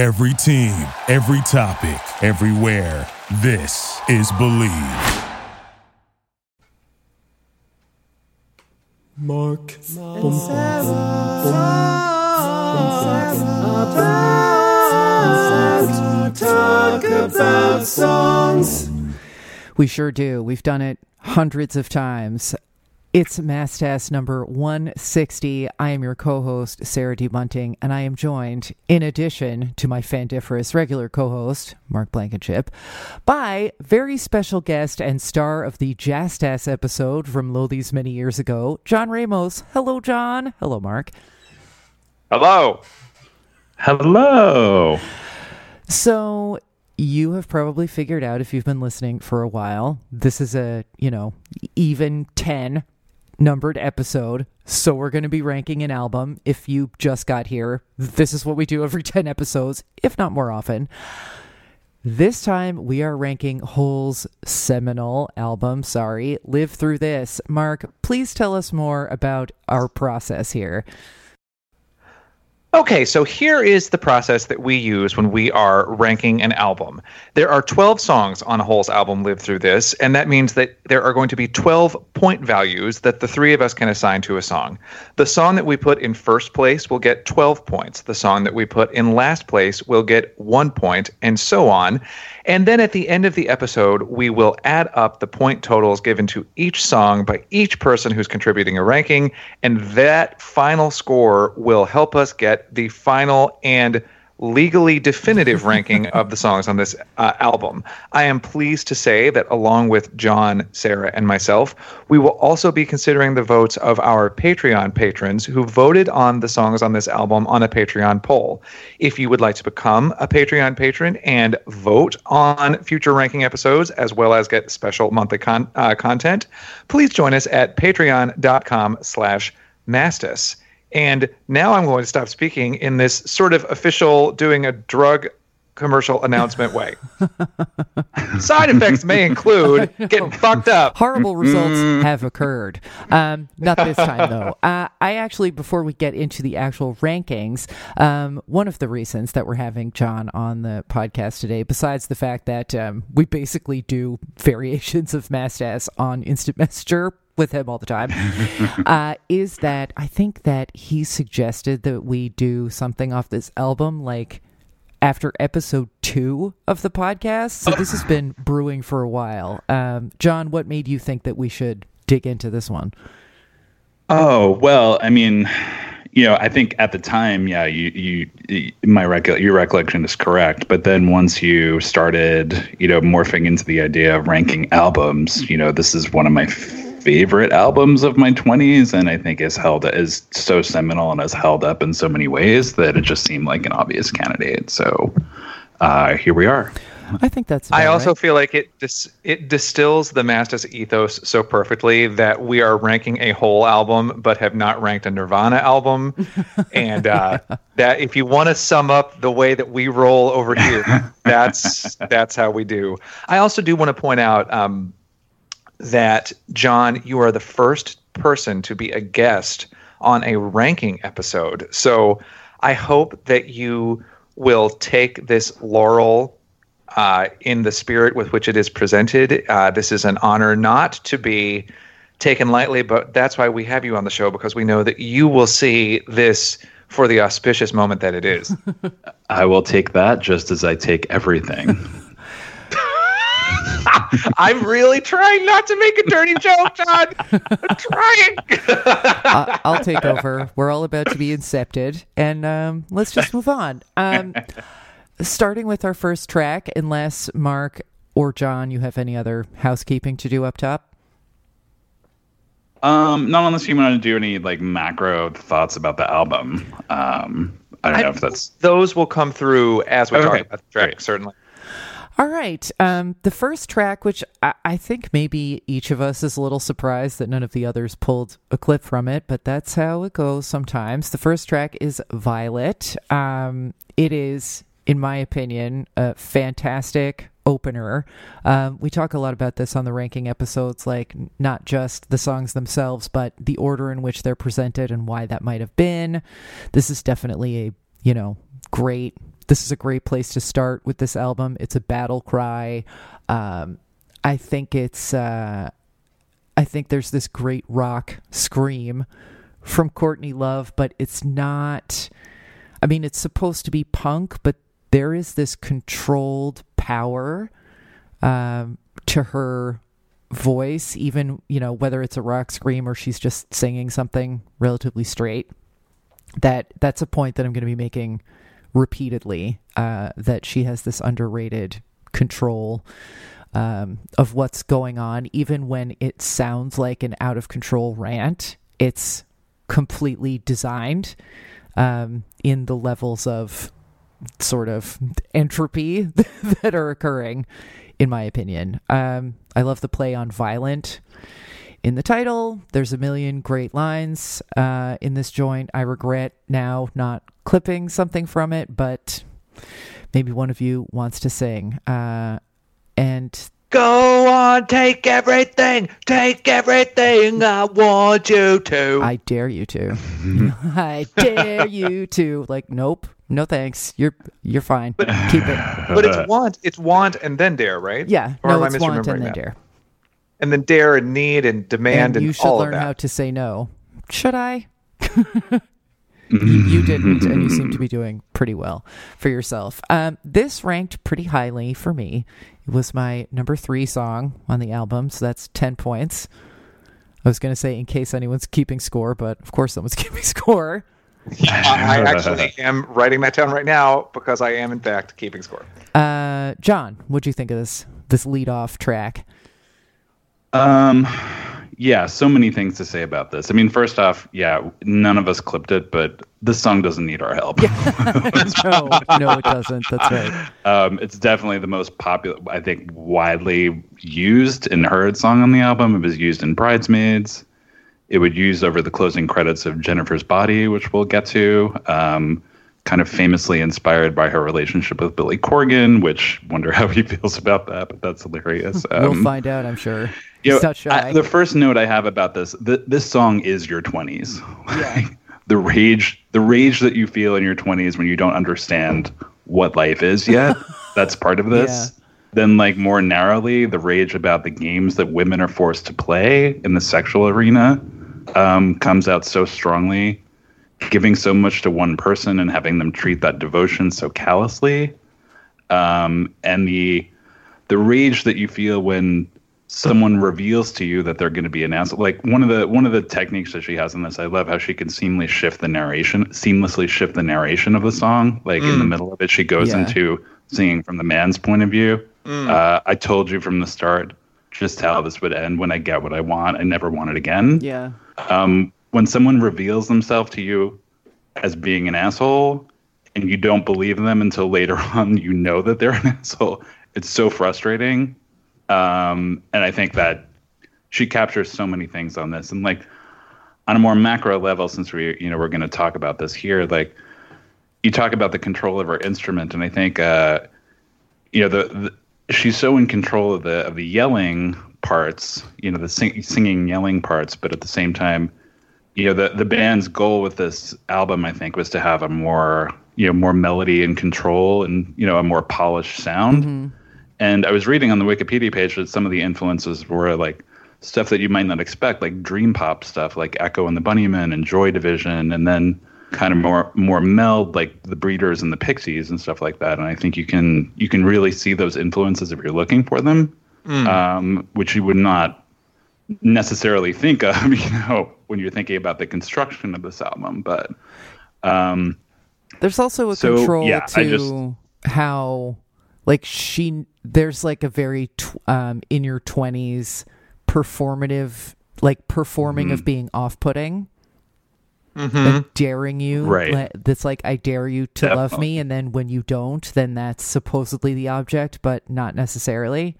Every team, every topic, everywhere. This is Believe. Mark. Talk about songs. We sure do. We've done it hundreds of times. It's Mastas number 160. I am your co host, Sarah D. Bunting, and I am joined, in addition to my fandiferous regular co host, Mark Blankenship, by very special guest and star of the Jastas episode from Lothies many years ago, John Ramos. Hello, John. Hello, Mark. Hello. Hello. So, you have probably figured out if you've been listening for a while, this is a, you know, even 10 numbered episode. So we're going to be ranking an album. If you just got here, this is what we do every 10 episodes, if not more often. This time we are ranking Hole's seminal album, sorry, Live Through This. Mark, please tell us more about our process here. Okay, so here is the process that we use when we are ranking an album. There are 12 songs on Hole's album Live Through This, and that means that there are going to be 12 point values that the three of us can assign to a song. The song that we put in first place will get 12 points. The song that we put in last place will get one point, and so on. And then at the end of the episode, we will add up the point totals given to each song by each person who's contributing a ranking. And that final score will help us get the final and legally definitive ranking of the songs on this uh, album. I am pleased to say that along with John, Sarah, and myself, we will also be considering the votes of our Patreon patrons who voted on the songs on this album on a Patreon poll. If you would like to become a Patreon patron and vote on future ranking episodes as well as get special monthly con- uh, content, please join us at patreon.com slash mastas. And now I'm going to stop speaking in this sort of official doing a drug commercial announcement way. Side effects may include getting fucked up. Horrible results have occurred. Um, not this time, though. Uh, I actually, before we get into the actual rankings, um, one of the reasons that we're having John on the podcast today, besides the fact that um, we basically do variations of Mastas on Instant Messenger with him all the time, uh, is that I think that he suggested that we do something off this album like after episode two of the podcast. So this has been brewing for a while. Um, John, what made you think that we should dig into this one? Oh well, I mean, you know, I think at the time, yeah, you you my recol- your recollection is correct. But then once you started, you know, morphing into the idea of ranking albums, you know, this is one of my favorite albums of my 20s and i think is held is so seminal and has held up in so many ways that it just seemed like an obvious candidate so uh, here we are I think that's. I also right. feel like it dis- it distills the Mastas ethos so perfectly that we are ranking a whole album, but have not ranked a Nirvana album, and uh, that if you want to sum up the way that we roll over here, that's that's how we do. I also do want to point out um, that John, you are the first person to be a guest on a ranking episode, so I hope that you will take this laurel uh, in the spirit with which it is presented. Uh, this is an honor not to be taken lightly, but that's why we have you on the show because we know that you will see this for the auspicious moment that it is. i will take that just as i take everything I'm really trying not to make a dirty joke, John. I'm trying. uh, I'll take over. We're all about to be incepted, and um, let's just move on. Um, starting with our first track, unless Mark or John, you have any other housekeeping to do up top. um not unless you want to do any like macro thoughts about the album um i don't know if that's Those will come through as we talk Okay, about the track, great. certainly. All right. Um, the first track, which I, I think maybe each of us is a little surprised that none of the others pulled a clip from it, but that's how it goes sometimes. The first track is Violet. Um, it is, in my opinion, a fantastic opener. Um, we talk a lot about this on the ranking episodes, like not just the songs themselves, but the order in which they're presented and why that might have been. This is definitely a, you know, great this is a great place to start with this album. It's a battle cry. Um, I think it's. Uh, I think there's this great rock scream from Courtney Love, but it's not. I mean, it's supposed to be punk, but there is this controlled power um, to her voice, even you know whether it's a rock scream or she's just singing something relatively straight. That that's a point that I'm going to be making repeatedly. Uh, that she has this underrated control um, of what's going on, even when it sounds like an out of control rant. It's completely designed um, in the levels of sort of entropy that are occurring, in my opinion. Um, I love the play on violent in the title. There's a million great lines uh, in this joint. I regret now not clipping something from it, but maybe one of you wants to sing. Uh, and Go on, take everything, take everything. I want you to. I dare you to. I dare you to. Like, nope, no thanks. You're you're fine. But, Keep it. but it's want, it's want, and then dare, right? Yeah, Or no, I it's want misremembering and then that? dare. And then dare and need and demand And and, you should all learn of that. how to say no. Should I? you, you didn't, and you seem to be doing pretty well for yourself. Um, this ranked pretty highly for me. It was my number three song on the album, so that's 10 points. I was going to say in case anyone's keeping score, but of course someone's keeping score. I I actually am writing that down right now because I am in fact keeping score. Uh, John, what'd you think of this this lead off track? Um, yeah, so many things to say about this. I mean, first off, yeah, none of us clipped it, but this song doesn't need our help. no, no, it doesn't. That's right. um, it's definitely the most popular, I think, widely used and heard song on the album. It was used in Bridesmaids. It would use over the closing credits of Jennifer's Body, which we'll get to. Um, kind of famously inspired by her relationship with Billy Corgan, which wonder how he feels about that, but that's hilarious. we'll Um, find out, I'm sure. you know. I- the first note I have about this, th- this song is your twenties. Yeah. the rage, the rage that you feel in your twenties when you don't understand what life is yet. that's part of this. Then, like more narrowly, the rage about the games that women are forced to play in the sexual arena um, comes out so strongly. Giving so much to one person and having them treat that devotion so callously, um, and the the rage that you feel when someone reveals to you that they're going to be announced. Like one of the one of the techniques that she has in this, I love how she can seamlessly shift the narration, seamlessly shift the narration of the song. Like in the middle of it, she goes Yeah. into singing from the man's point of view. Uh, I told you from the start just how this would end. When I get what I want, I never want it again yeah. um, when someone reveals themselves to you as being an asshole and you don't believe them until later on you know that they're an asshole it's so frustrating. Um, and i think that she captures so many things on this. And like on a more macro level since we you know we're going to talk about this here like you talk about the control of her instrument and i think uh, you know the, the she's so in control of the of the yelling parts you know the sing, singing yelling parts but at the same time you know the the band's goal with this album i think was to have a more you know more melody and control and you know a more polished sound. And i was reading on the wikipedia page that some of the influences were like stuff that you might not expect like dream pop stuff like echo and the bunnymen and joy division and then kind of more more meld like the breeders and the pixies and stuff like that. And i think you can you can really see those influences if you're looking for them um, which you would not necessarily think of, you know, when you're thinking about the construction of this album. But um, There's also a So, control yeah, to just- how, like, she, there's like a very, tw- um, in your 20s performative, like, performing Mm-hmm. of being off putting. And daring you, Right. le- That's like I dare you to love me, and then when you don't, then that's supposedly the object, but not necessarily.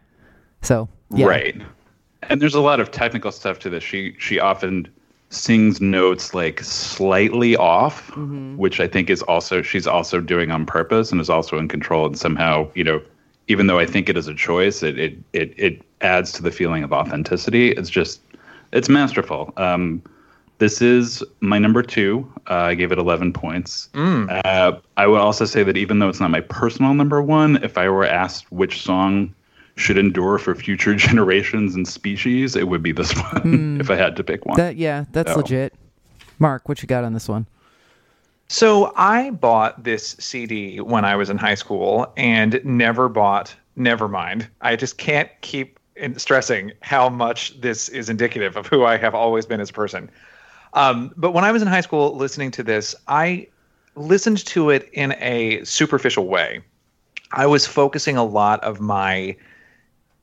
So, yeah. right. And there's a lot of technical stuff to this. She she often sings notes like slightly off, which I think is also she's also doing on purpose and is also in control and somehow, you know, even though I think it is a choice, it it it, it adds to the feeling of authenticity. It's just it's masterful. Um this is my number two. Uh, I gave it 11 points. Mm. Uh, I would also say that even though it's not my personal number one, if I were asked which song should endure for future generations and species, it would be this one if I had to pick one. That yeah, that's Oh. legit. Mark, what you got on this one? So I bought this CD when I was in high school and never bought Nevermind. I just can't keep stressing how much this is indicative of who I have always been as a person. Um, but when I was in high school listening to this, I listened to it in a superficial way. I was focusing a lot of my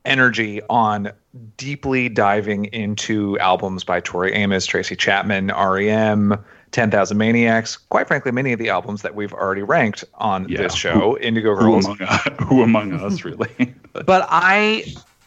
energy on deeply diving into albums by Tori Amos, Tracy Chapman, REM, 10,000 Maniacs, quite frankly, many of the albums that we've already ranked on Yeah. this show, Indigo who Girls. among us, who among us really? But I,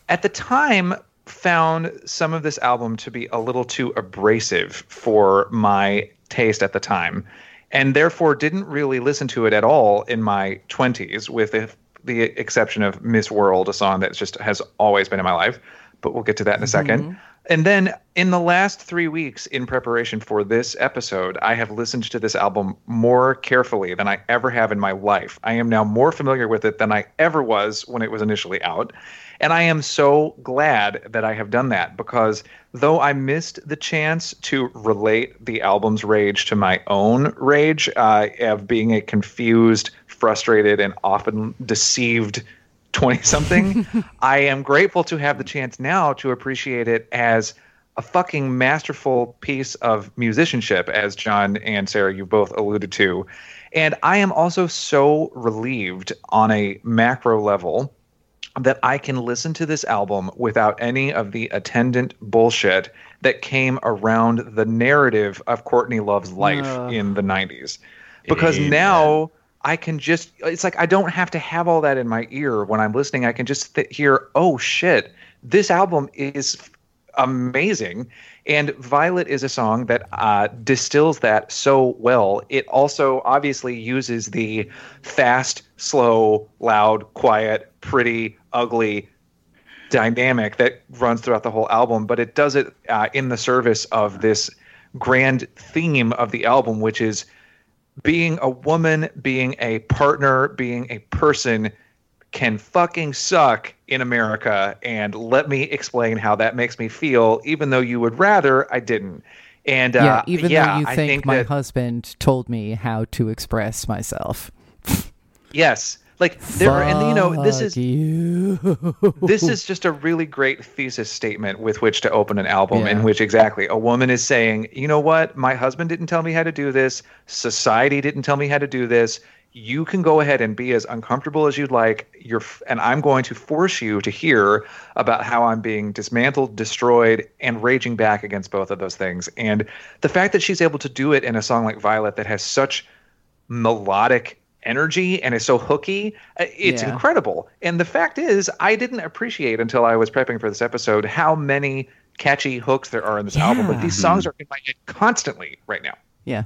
at the time, found some of this album to be a little too abrasive for my taste at the time, and therefore didn't really listen to it at all in my 20s, with the, the exception of Miss World, a song that just has always been in my life. But we'll get to that in a 2nd And then in the last three weeks, in preparation for this episode, I have listened to this album more carefully than I ever have in my life. I am now more familiar with it than I ever was when it was initially out. And I am so glad that I have done that because though I missed the chance to relate the album's rage to my own rage uh, of being a confused, frustrated, and often deceived 20 something, I am grateful to have the chance now to appreciate it as a fucking masterful piece of musicianship, as John and Sarah, you both alluded to. And I am also so relieved on a macro level that I can listen to this album without any of the attendant bullshit that came around the narrative of Courtney Love's life Ugh. in the 90s. Because now I can just, it's like I don't have to have all that in my ear when I'm listening. I can just th- hear, oh shit, this album is amazing. And Violet is a song that uh, distills that so well. It also obviously uses the fast, slow, loud, quiet, pretty, ugly dynamic that runs throughout the whole album, but it does it uh, in the service of this grand theme of the album, which is being a woman, being a partner, being a person can fucking suck in America. And let me explain how that makes me feel, even though you would rather I didn't. And uh, yeah, even yeah, though you think, think my that, husband told me how to express myself. yes, like there are, and you know, this is you. this is just a really great thesis statement with which to open an album Yeah. in which exactly a woman is saying, you know what, my husband didn't tell me how to do this, society didn't tell me how to do this. You can go ahead and be as uncomfortable as you'd like. You're, f- and I'm going to force you to hear about how I'm being dismantled, destroyed, and raging back against both of those things. And the fact that she's able to do it in a song like Violet that has such melodic energy and is so hooky. uh, It's Yeah. incredible. And the fact is, I didn't appreciate until I was prepping for this episode how many catchy hooks there are in this album. Like Yeah. these songs are in my head constantly right now. yeah.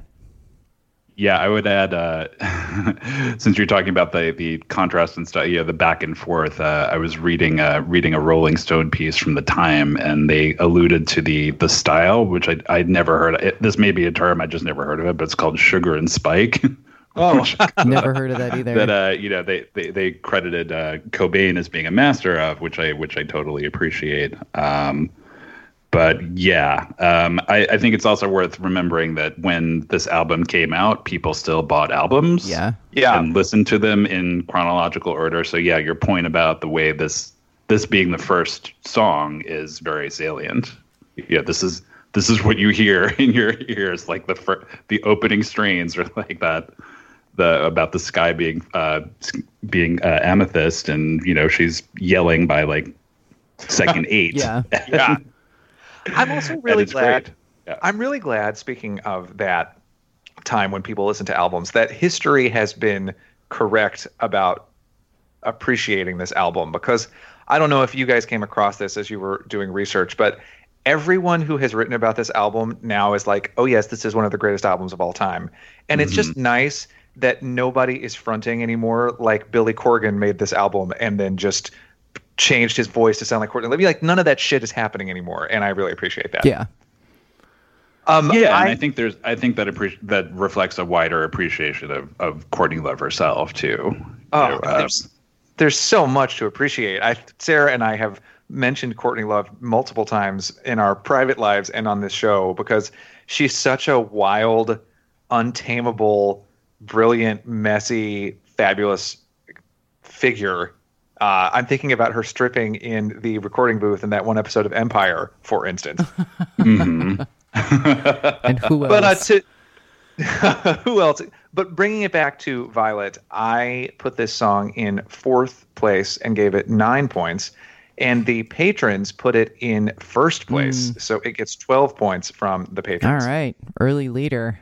Yeah, I would add, uh, since you're talking about the the contrast and stuff, yeah, the back and forth. Uh, I was reading uh, reading a Rolling Stone piece from the time, and they alluded to the the style, which I I'd never heard. It, this may be a term I just never heard of it, but it's called sugar and spike. Oh, Never heard of that either. that uh, you know they they, they credited uh, Cobain as being a master of, which I which I totally appreciate. Um, but yeah, um, I, I think it's also worth remembering that when this album came out, people still bought albums, yeah. yeah. and listened to them in chronological order. So yeah, your point about the way this this being the first song is very salient. Yeah, this is this is what you hear in your ears, like the fir- the opening strains are like that. The about the sky being uh, being uh, amethyst, and you know she's yelling by like second eight. Yeah. yeah. I'm also really glad. great. Yeah. I'm really glad, speaking of that time when people listen to albums, that history has been correct about appreciating this album because I don't know if you guys came across this as you were doing research, but everyone who has written about this album now is like, oh, yes, this is one of the greatest albums of all time. And it's just nice that nobody is fronting anymore like Billy Corgan made this album and then just changed his voice to sound like Courtney Love. Like none of that shit is happening anymore, and I really appreciate that. Yeah. Um, Yeah, I, and I think there's I think that appre- that reflects a wider appreciation of, of Courtney Love herself too. Oh, You know, uh, there's, there's so much to appreciate. I, Sarah and I have mentioned Courtney Love multiple times in our private lives and on this show because she's such a wild, untamable, brilliant, messy, fabulous figure. Uh, I'm thinking about her stripping in the recording booth in that one episode of Empire, for instance. mhm. And who else? but uh, to who else? But bringing it back to Violet, I put this song in fourth place and gave it nine points, and the patrons put it in first place, so it gets twelve points from the patrons. All right, early leader.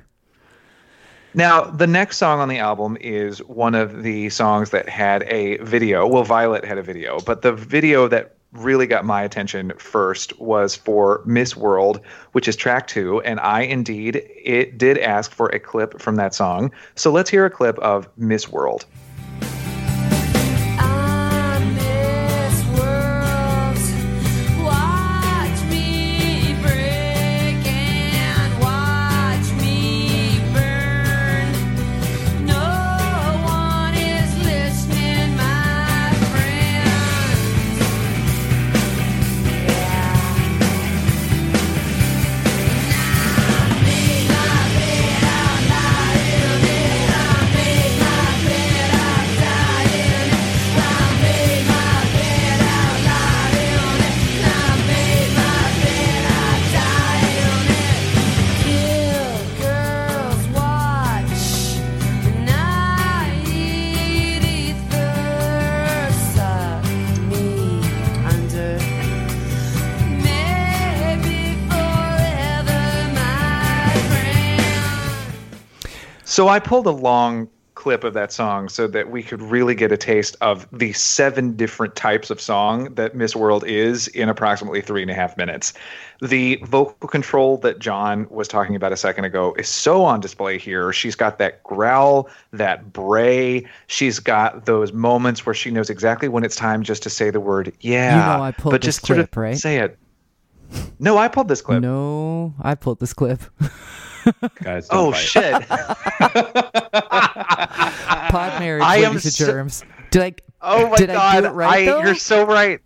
Now, the next song on the album is one of the songs that had a video. Well, Violet had a video, but the video that really got my attention first was for Miss World, which is track two. And I indeed it did ask for a clip from that song. So let's hear a clip of Miss World. So I pulled a long clip of that song so that we could really get a taste of the seven different types of song that Miss World is in approximately three and a half minutes. The vocal control that John was talking about a second ago is so on display here. She's got that growl, that bray. She's got those moments where she knows exactly when it's time just to say the word yeah. You know I pulled but this just sort of clip, right? say it. No, I pulled this clip. No, I pulled this clip. Guys, Oh fight. shit. Pod marriage, I am ladies and so- germs. Did I? Oh my did god! I do it right? though? you're so right.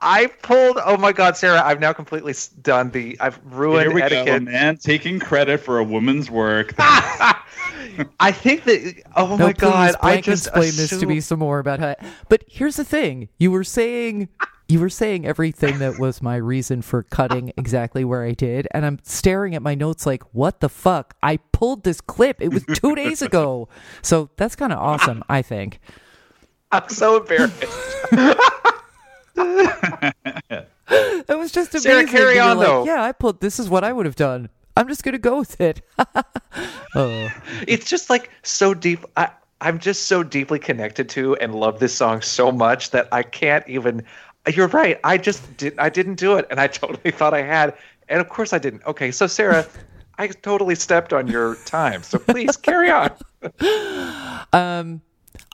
I pulled. Oh my god, Sarah! I've now completely done the. I've ruined Here we go, etiquette. man. Taking credit for a woman's work. I think that. Oh no, my god! please, I blank just explain this to assume- me some more about how. But here's the thing: you were saying, you were saying everything that was my reason for cutting exactly where I did, and I'm staring at my notes like, what the fuck? I pulled this clip. It was two days ago. So that's kind of awesome. I think. I'm so embarrassed. It was just amazing. Sarah, carry on, like, though. Yeah, I pulled. This is what I would have done. I'm just gonna go with it. oh, it's just like so deep. I, I'm just so deeply connected to and love this song so much that I can't even. You're right. I just didn't. I didn't do it, and I totally thought I had, and of course I didn't. Okay, so Sarah, I totally stepped on your time. So please carry on. Um,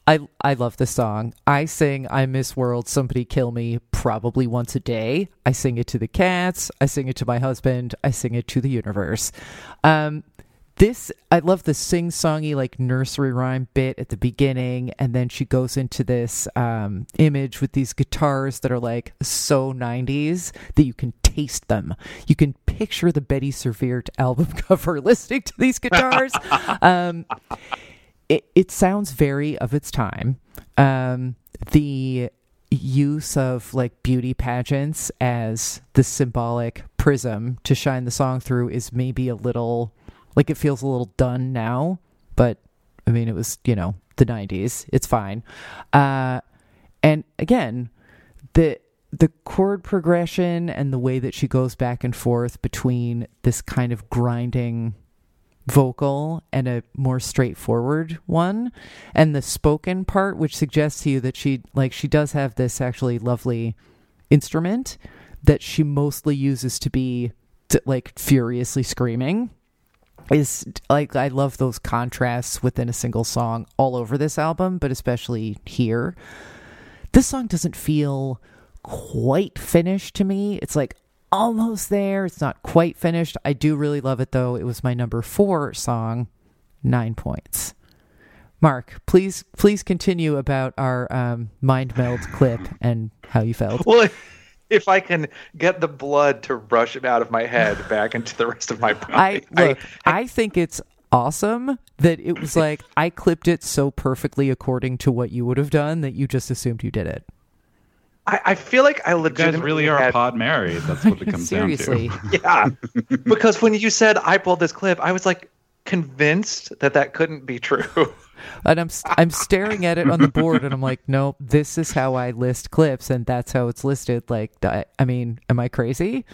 I I love this song. I sing "I Miss World." Somebody kill me probably once a day. I sing it to the cats. I sing it to my husband. I sing it to the universe. Um, this I love the sing songy like nursery rhyme bit at the beginning, and then she goes into this um, image with these guitars that are like so '90s that you can taste them. You can picture the Bettie Serveert album cover listening to these guitars. um, it, it sounds very of its time. Um, the use of like beauty pageants as the symbolic prism to shine the song through is maybe a little like it feels a little done now, but I mean it was you know the '90s. It's fine. Uh, and again, the the chord progression and the way that she goes back and forth between this kind of grinding vocal and a more straightforward one and the spoken part which suggests to you that she like she does have this actually lovely instrument that she mostly uses to be to, like furiously screaming is like I love those contrasts within a single song all over this album but especially here this song doesn't feel quite finished to me it's like almost there. It's not quite finished. I do really love it though. It was my number four song, nine points. Mark, please please continue about our um, mind meld clip and how you felt. Well, if, if I can get the blood to rush out of my head back into the rest of my body, I look, I, think it's awesome that it was like I clipped it so perfectly according to what you would have done that you just assumed you did it. I, I feel like I legitimately You guys really are had- pod married. That's what it comes Seriously. down to. Yeah, because when you said I pulled this clip, I was like convinced that that couldn't be true. And I'm I'm staring at it on the board and I'm like, "No, this is how I list clips and that's how it's listed." Like I, I mean, am I crazy?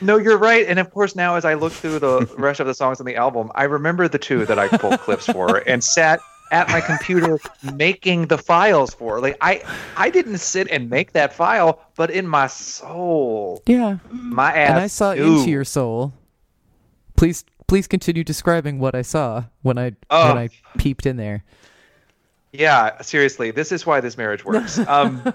No, you're right. And of course, now as I look through the rest of the songs on the album, I remember the two that I pulled clips for and sat at my computer making the files for. Like I, I didn't sit and make that file, but in my soul, Yeah. my ass. And I saw into your soul. Please please continue describing what I saw when I Oh. when I peeped in there. Yeah, seriously, this is why this marriage works. Um,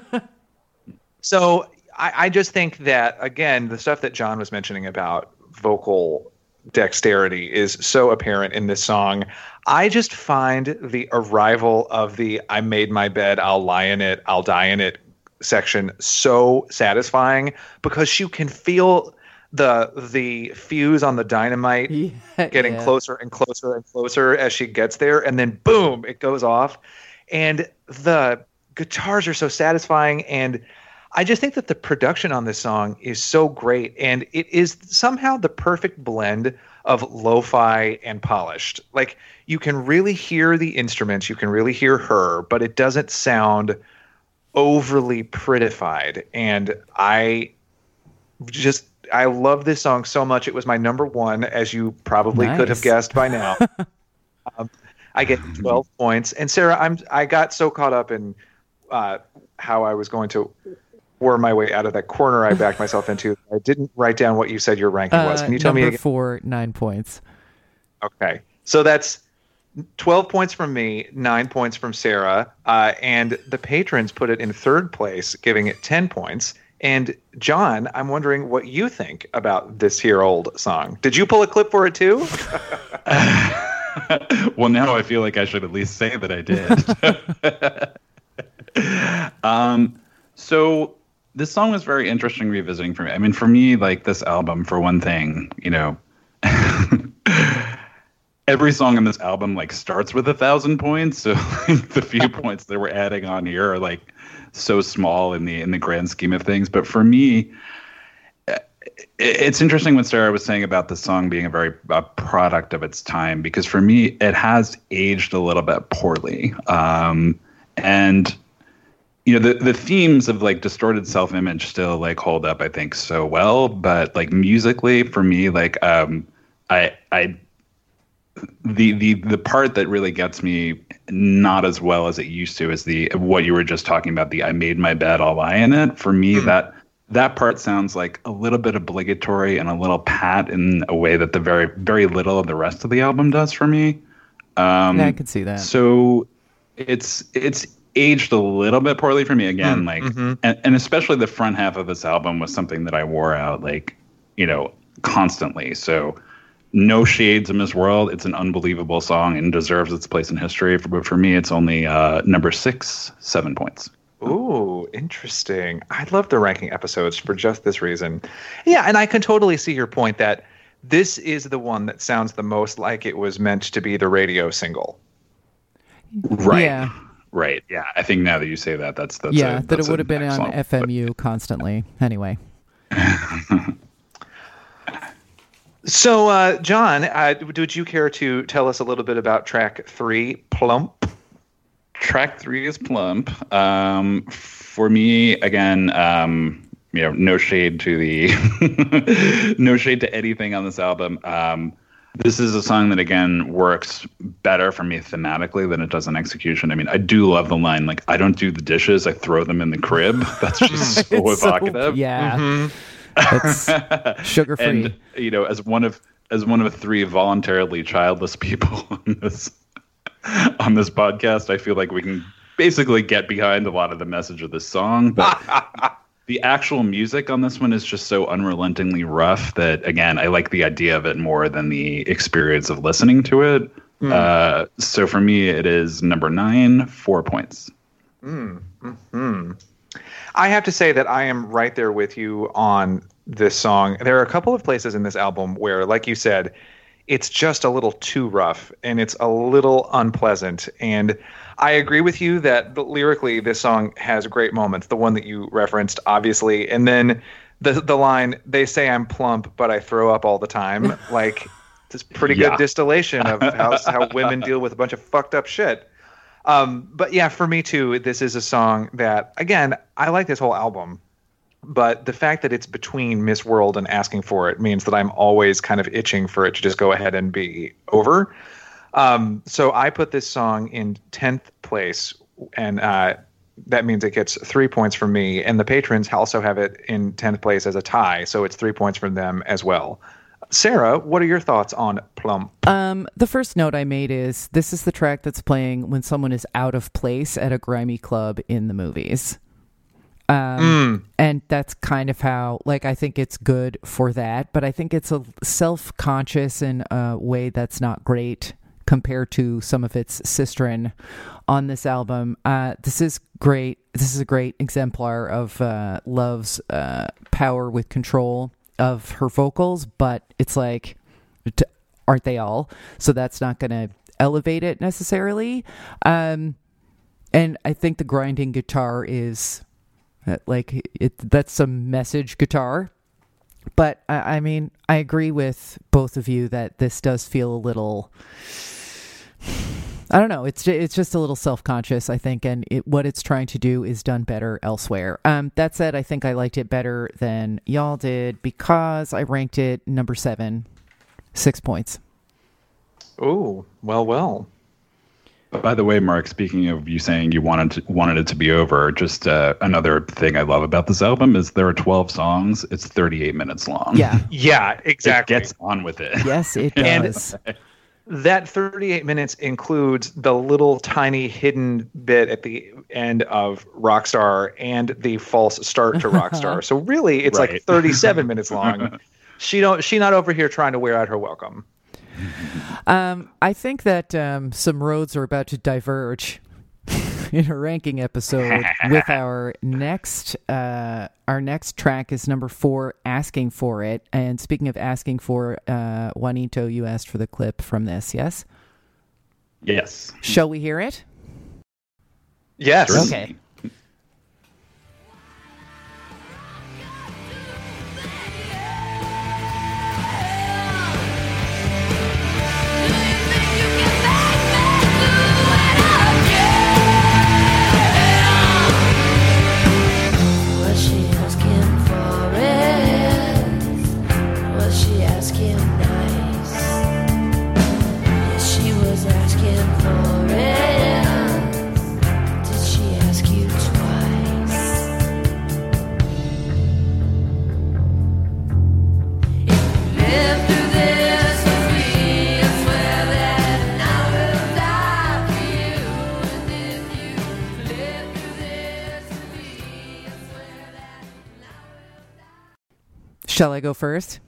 so I, I just think that again, the stuff that John was mentioning about vocal dexterity is so apparent in this song. I just find the arrival of the "I made my bed, I'll lie in it, I'll die in it" section so satisfying because you can feel the the fuse on the dynamite getting Yeah. closer and closer and closer as she gets there and then boom it goes off and the guitars are so satisfying and i just think that the production on this song is so great and it is somehow the perfect blend of lo-fi and polished like you can really hear the instruments you can really hear her but it doesn't sound overly prettified and i just I love this song so much. It was my number one, as you probably could have guessed by now. um, I get twelve points, and Sarah, I'm I got so caught up in uh, how I was going to worm my way out of that corner I backed myself into. I didn't write down what you said your ranking was. Uh, Can you tell me number again? four, nine points. Okay, so that's. 12 points from me, nine points from Sarah, uh, and the patrons put it in third place, giving it 10 points. And John, I'm wondering what you think about this here old song. Did you pull a clip for it too? well, now I feel like I should at least say that I did. um, so this song was very interesting revisiting for me. I mean, for me, like this album, for one thing, you know, every song on this album like starts with a thousand points. So like, the few points that we're adding on here are like so small in the in the grand scheme of things. But for me, it's interesting what Sarah was saying about the song being a very a product of its time because for me it has aged a little bit poorly um, and you know the the themes of like distorted self image still like hold up I think so well but like musically for me like um, I I the the the part that really gets me not as well as it used to is the what you were just talking about the I made my bed I'll lie in it. For me hmm. that that part sounds like a little bit obligatory and a little pat in a way that the very very little of the rest of the album does for me. Um yeah, I can see that. so it's it's aged a little bit poorly for me again hmm, like mm-hmm. and, and especially the front half of this album was something that i wore out like you know constantly. So no shades in this world it's an unbelievable song and deserves its place in history but for me it's only uh, number six seven points Ooh, interesting. I love the ranking episodes for just this reason. Yeah, and I can totally see your point that this is the one that sounds the most like it was meant to be the radio single. right Yeah. right yeah i think now that you say that that's that's yeah, a, that that's it would have been on excellent- FMU constantly. Anyway, So, uh, John, uh, would you care to tell us a little bit about track three, Plump? track three is plump. Um for me again um you know no shade to the no shade to anything on this album. Um this is a song that again works better for me thematically than it does in execution. I mean i do love the line like i don't do the dishes i throw them in the crib. That's just so It's so- evocative. yeah, it's sugar free. and you know as one of as one of three voluntarily childless people on this on this podcast i feel like we can basically get behind a lot of the message of this song but the actual music on this one is just so unrelentingly rough that again i like the idea of it more than the experience of listening to it. Hmm. Uh, so for me it is number nine four points hmm. Hmm. I have to say that I am right there with you on this song. There are a couple of places in this album where, like you said, it's just a little too rough and it's a little unpleasant. And I agree with you that lyrically, this song has great moments. The one that you referenced, obviously, and then the the line "They say I'm plump, but I throw up all the time." like, it's pretty Yeah. good distillation of how how women deal with a bunch of fucked up shit. Um, but yeah, for me too, this is a song that again I like this whole album, but the fact that it's between Miss World and Asking for It means that I'm always kind of itching for it to just go ahead and be over. Um, so I put this song in tenth place, and uh, that means it gets three points from me. And the patrons also have it in tenth place as a tie, so it's three points from them as well. Sarah, what are your thoughts on Plump? Um, the first note I made is this is the track that's playing when someone is out of place at a grimy club in the movies. Um, and that's kind of how, like, I think it's good for that, but I think it's a self conscious in a way that's not great compared to some of its sistren on this album. Uh, this is great. This is a great exemplar of uh, Love's uh, power with control of her vocals, but it's like, aren't they all? So that's not going to elevate it necessarily. Um, and I think the grinding guitar is uh, like it. That's some message guitar. But I, I mean, I agree with both of you that this does feel a little. I don't know. It's it's just a little self conscious, I think, and it, what it's trying to do is done better elsewhere. Um, that said, I think I liked it better than y'all did because I ranked it number seven, six points. Oh, well, well. By the way, Mark, speaking of you saying you wanted to, wanted it to be over, just uh, another thing I love about this album is there are 12 songs. It's 38 minutes long. Yeah. Yeah, It exactly. gets on with it. yes, it And- does. That 38 minutes includes the little tiny hidden bit at the end of Rockstar and the false start to Rockstar. so really it's like 37 minutes long. She don't she not over here trying to wear out her welcome. Um, I think that um, some roads are about to diverge in a ranking episode with our next uh, our next track is number four, asking for it. And speaking of asking for, uh, Juanito, you asked for the clip from this, yes? Yes. Shall we hear it? Yes. Okay. Shall I go first?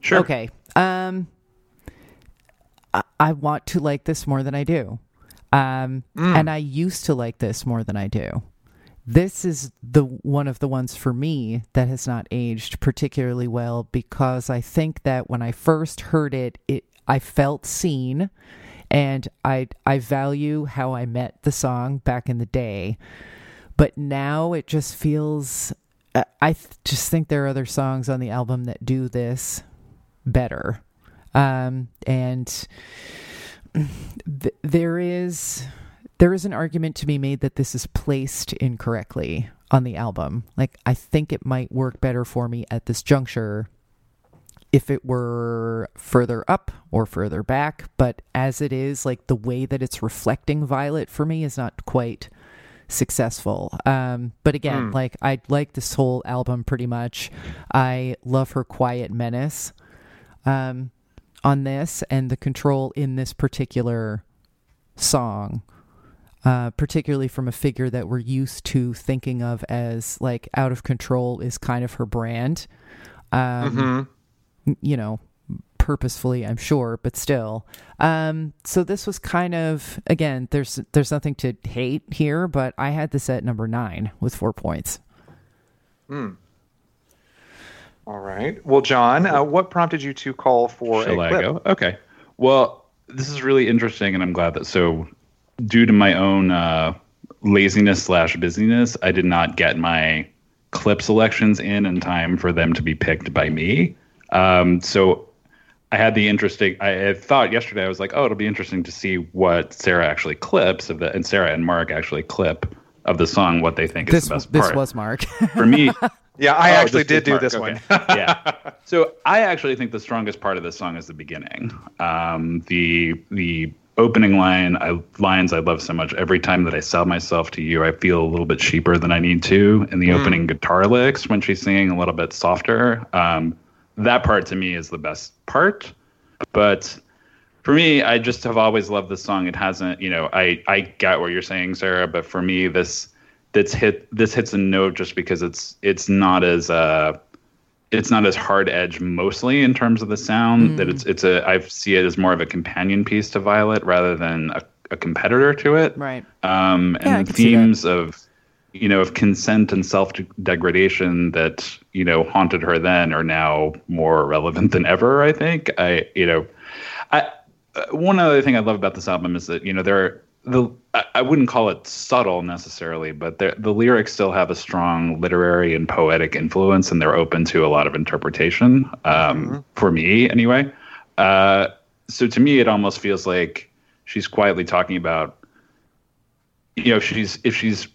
Sure. Okay. Um, I, I want to like this more than I do. Um, and I used to like this more than I do. This is the one of the ones for me that has not aged particularly well because I think that when I first heard it, it I felt seen, and I I value how I met the song back in the day, but now it just feels. I- th- just think there are other songs on the album that do this better. Um, and th- there is there is an argument to be made that this is placed incorrectly on the album. Like I think it might work better for me at this juncture if it were further up or further back, but as it is, like the way that it's reflecting Violet for me is not quite successful. Um, but again, like I like this whole album pretty much. I love her quiet menace um, on this and the control in this particular song. uh, particularly from a figure that we're used to thinking of as like out of control is kind of her brand. Um, You know, purposefully, I'm sure, but still. Um, so this was kind of again. There's there's nothing to hate here, but I had this at number nine with four points. Hmm. All right. Well, John, uh, what prompted you to call for Shall a I clip? go? Okay. Well, this is really interesting, and I'm glad that so, due to my own uh, laziness slash busyness, I did not get my clip selections in in time for them to be picked by me. Um, so I had the interesting. I had thought yesterday I was like, oh, it'll be interesting to see what Sarah actually clips of the, and Sarah and Mark actually clip of the song, what they think is This the best this part. This was Mark. for me. Yeah, I Oh, actually did do Mark, this okay. one. yeah. So I actually think the strongest part of this song is the beginning. Um, the the opening line, I, lines I love so much. Every time that I sell myself to you, I feel a little bit cheaper than I need to. And the opening guitar licks when she's singing a little bit softer. Um, that part to me is the best part. But for me, I just have always loved this song. It hasn't, you know, I I get what you're saying, Sarah, but for me, this this hit this hits a note just because it's it's not as uh it's not as hard edge mostly in terms of the sound that it's it's a I see it as more of a companion piece to Violet rather than a, a competitor to it. right. Um, and the themes of you know of consent and self degradation that you know haunted her then are now more relevant than ever. I think I you know I uh, one other thing I love about this album is that you know there are the I, wouldn't call it subtle necessarily, but the the lyrics still have a strong literary and poetic influence, and they're open to a lot of interpretation. Um, For me, anyway. Uh, so to me, it almost feels like she's quietly talking about you know if she's if she's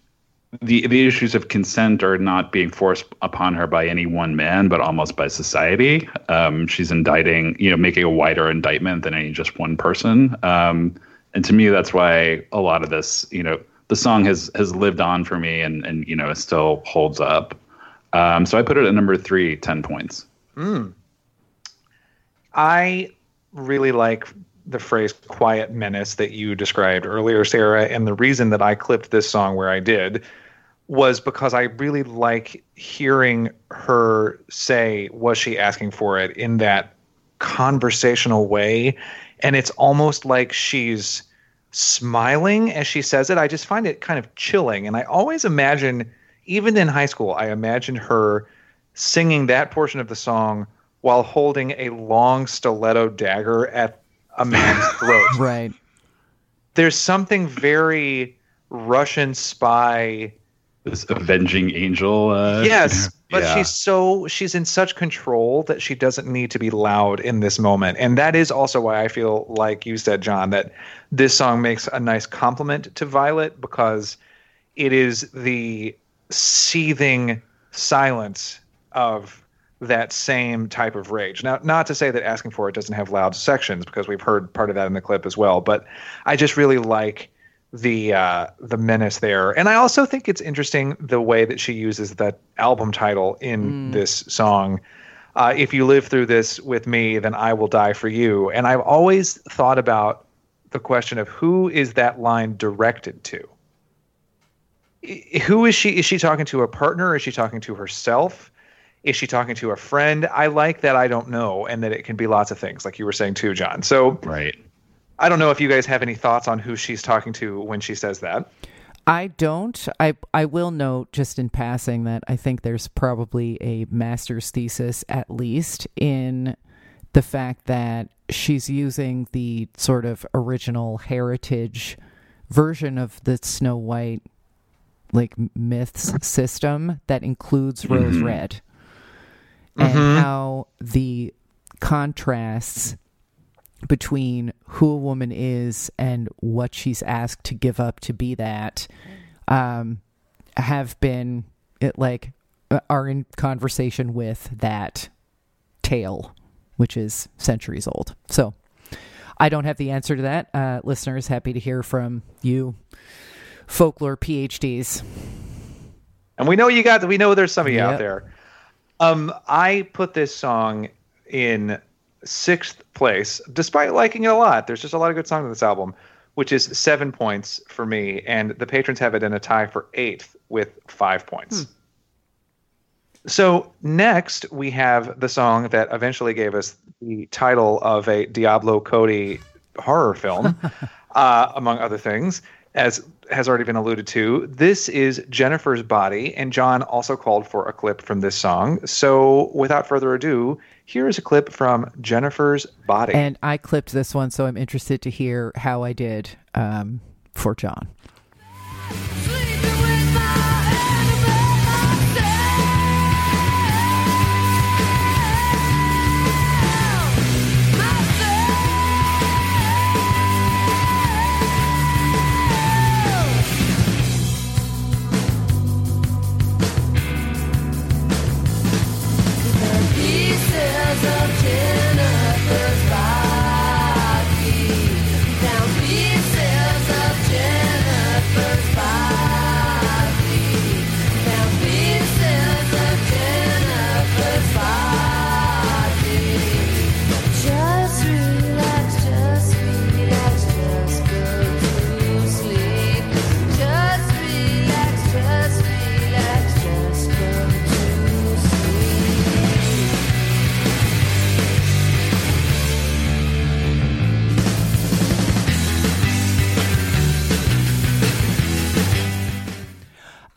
the the issues of consent are not being forced upon her by any one man, but almost by society. Um, she's indicting, you know, making a wider indictment than any just one person. Um, and to me, that's why a lot of this, you know, the song has has lived on for me, and and you know, it still holds up. Um, so I put it at number three, 10 points. I really like the phrase quiet menace that you described earlier, Sarah. And the reason that I clipped this song where I did was because I really like hearing her say, was she asking for it in that conversational way? And it's almost like she's smiling as she says it. I just find it kind of chilling. And I always imagine, even in high school, I imagined her singing that portion of the song while holding a long stiletto dagger at a man's throat. Right. There's something very Russian spy. This avenging angel. Uh, Yes, but yeah. she's so she's in such control that she doesn't need to be loud in this moment. And that is also why I feel like you said John that this song makes a nice complement to Violet because it is the seething silence of that same type of rage. Now, not to say that asking for it doesn't have loud sections because we've heard part of that in the clip as well, but I just really like the uh, the menace there, and I also think it's interesting the way that she uses that album title in this song. Uh, if you live through this with me, then I will die for you. And I've always thought about the question of who is that line directed to who is she is she talking to a partner is she talking to herself is she talking to a friend? I like that i don't know and that it can be lots of things like you were saying too john. So right. i don't know if you guys have any thoughts on who she's talking to when she says that. I don't. I I will note just in passing that I think there's probably a master's thesis at least in the fact that she's using the sort of original heritage version of the Snow White like myths system that includes Rose mm-hmm. Red and how the contrasts between who a woman is and what she's asked to give up to be that um, have been it like uh, are in conversation with that tale which is centuries old. So i don't have the answer to that. Uh, listeners happy to hear from you folklore phds and we know you got we know there's some of you out there um i put this song in sixth place despite liking it a lot. There's just a lot of good songs on this album which is seven points for me, and the patrons have it in a tie for eighth with five points. So next we have the song that eventually gave us the title of a Diablo Cody horror film, uh, among other things, as has already been alluded to. This is Jennifer's Body, and John also called for a clip from this song. So without further ado, here is a clip from Jennifer's Body. And I clipped this one, so I'm interested to hear how I did um, for John.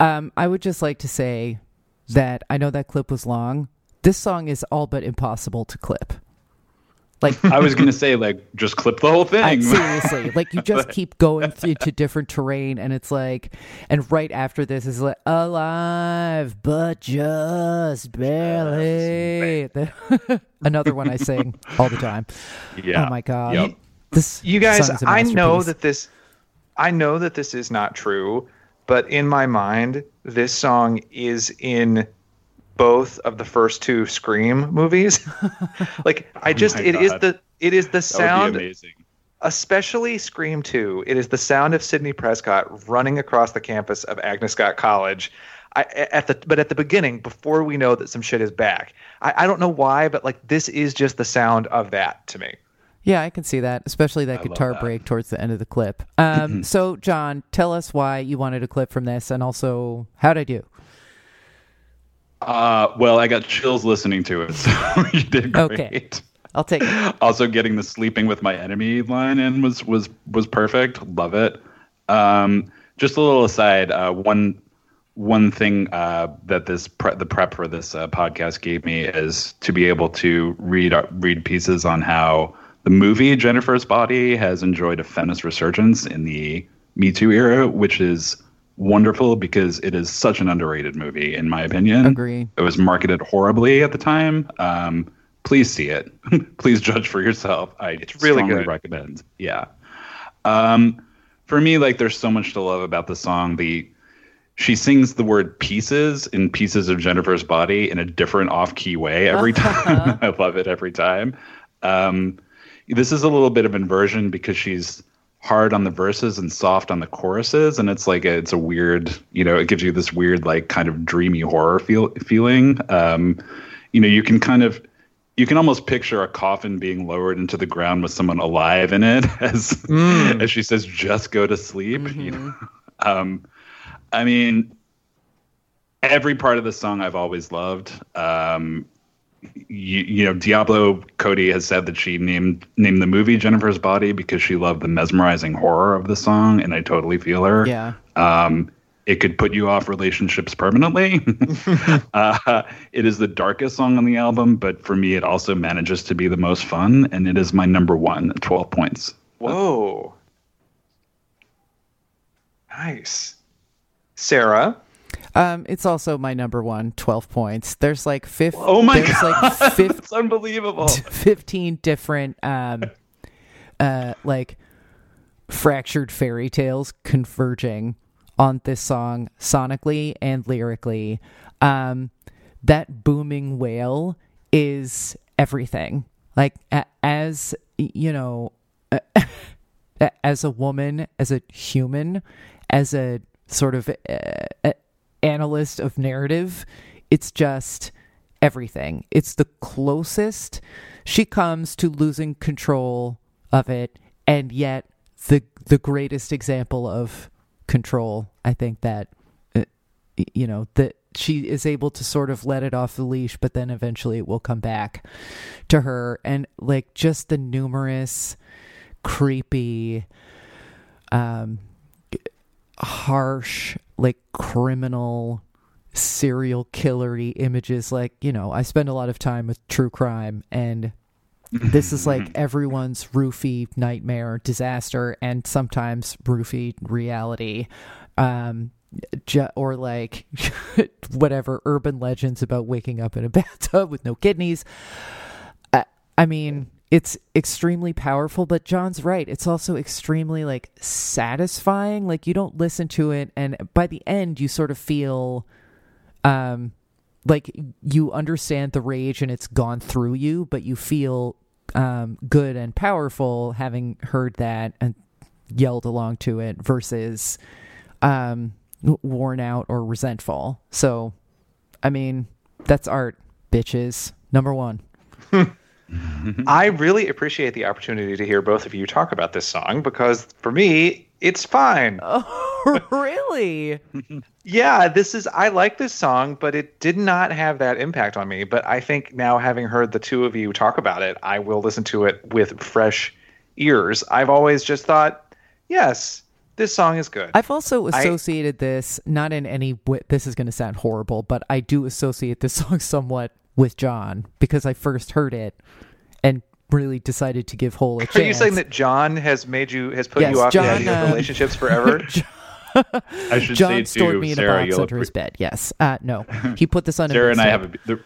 Um, I would just like to say that I know that clip was long. This song is all but impossible to clip. Like I was gonna say like just clip the whole I, thing. seriously, like you just keep going through to different terrain, and it's like, and right after this is like alive, but just barely. Another one I sing all the time. yeah. Oh my god, Yep. this you guys I know that this i know that this is not true but in my mind this song is in both of the first two scream movies. Like i oh just my it is God. the it is the sound especially scream 2 it is the sound of sidney prescott running across the campus of agnes scott college. I, at the but at the beginning before we know that some shit is back. I, I don't know why but like this is just the sound of that to me Yeah, I can see that, especially that love guitar that. break towards the end of the clip. Um, so, John, tell us why you wanted a clip from this, and also how'd I do? Uh, well, I got chills listening to it, so you did great. Okay. I'll take it. Also, getting the "sleeping with my enemy" line in was was was perfect. Love it. Um, just a little aside. Uh, one one thing uh, that this pre- the prep for this uh, podcast gave me is to be able to read uh, read pieces on how the movie Jennifer's Body has enjoyed a feminist resurgence in the Me Too era, which is wonderful because it is such an underrated movie, in my opinion. Agree. It was marketed horribly at the time. Um, please see it. please judge for yourself. I It's really strongly good. recommend. Yeah. Um, for me, like, there's so much to love about the song. The she sings the word pieces in pieces of Jennifer's body in a different off-key way every time. I love it every time. Um, this is a little bit of inversion because she's hard on the verses and soft on the choruses, and it's like a, it's a weird, you know, it gives you this weird like kind of dreamy horror feel feeling. Um, you know, you can kind of you can almost picture a coffin being lowered into the ground with someone alive in it as as she says just go to sleep you know? Um i mean every part of the song i've always loved. Um you, you know diablo cody has said that she named named the movie jennifer's body because she loved the mesmerizing horror of the song and i totally feel her Yeah. um, it could put you off relationships permanently. uh, it is the darkest song on the album, but for me, it also manages to be the most fun, and it is my number one at 12 points. Whoa. Nice. Sarah. Um, it's also my number one, 12 points. There's like fif- Oh my there's God. like It's unbelievable. 15 different um uh like fractured fairy tales converging on this song sonically and lyrically um that booming wail is everything like a- as you know as a woman as a human as a sort of uh, analyst of narrative it's just everything it's the closest she comes to losing control of it and yet the the greatest example of control. I think that uh, you know that she is able to sort of let it off the leash, but then eventually it will come back to her, and like just the numerous creepy, um, harsh, like criminal serial killery images. Like you know i spend a lot of time with true crime and this is like everyone's roofie nightmare disaster and sometimes roofie reality. Um ju- or like whatever urban legends about waking up in a bathtub with no kidneys. I, I mean it's extremely powerful but john's right. It's also extremely like satisfying. Like you don't listen to it and by the end you sort of feel um like you understand the rage and it's gone through you but you feel um good and powerful having heard that and yelled along to it versus um worn out or resentful. So i mean that's art bitches. Number 1 I really appreciate the opportunity to hear both of you talk about this song because for me, it's fine. Oh, really Yeah, this is I like this song, but it did not have that impact on me. But I think now having heard the two of you talk about it, I will listen to it with fresh ears. I've always just thought, yes, this song is good. I've also associated this not in any way. This is going to sound horrible, but I do associate this song somewhat with John because I first heard it and really decided to give Hole a chance. Are you saying that John has made you has put Yes, you off John, the idea uh, of relationships forever? I should John say stored too, me in Sarah, a box you'll under his appre- bed? Yes. Uh, no, he put this on. a Sarah and I have a, the,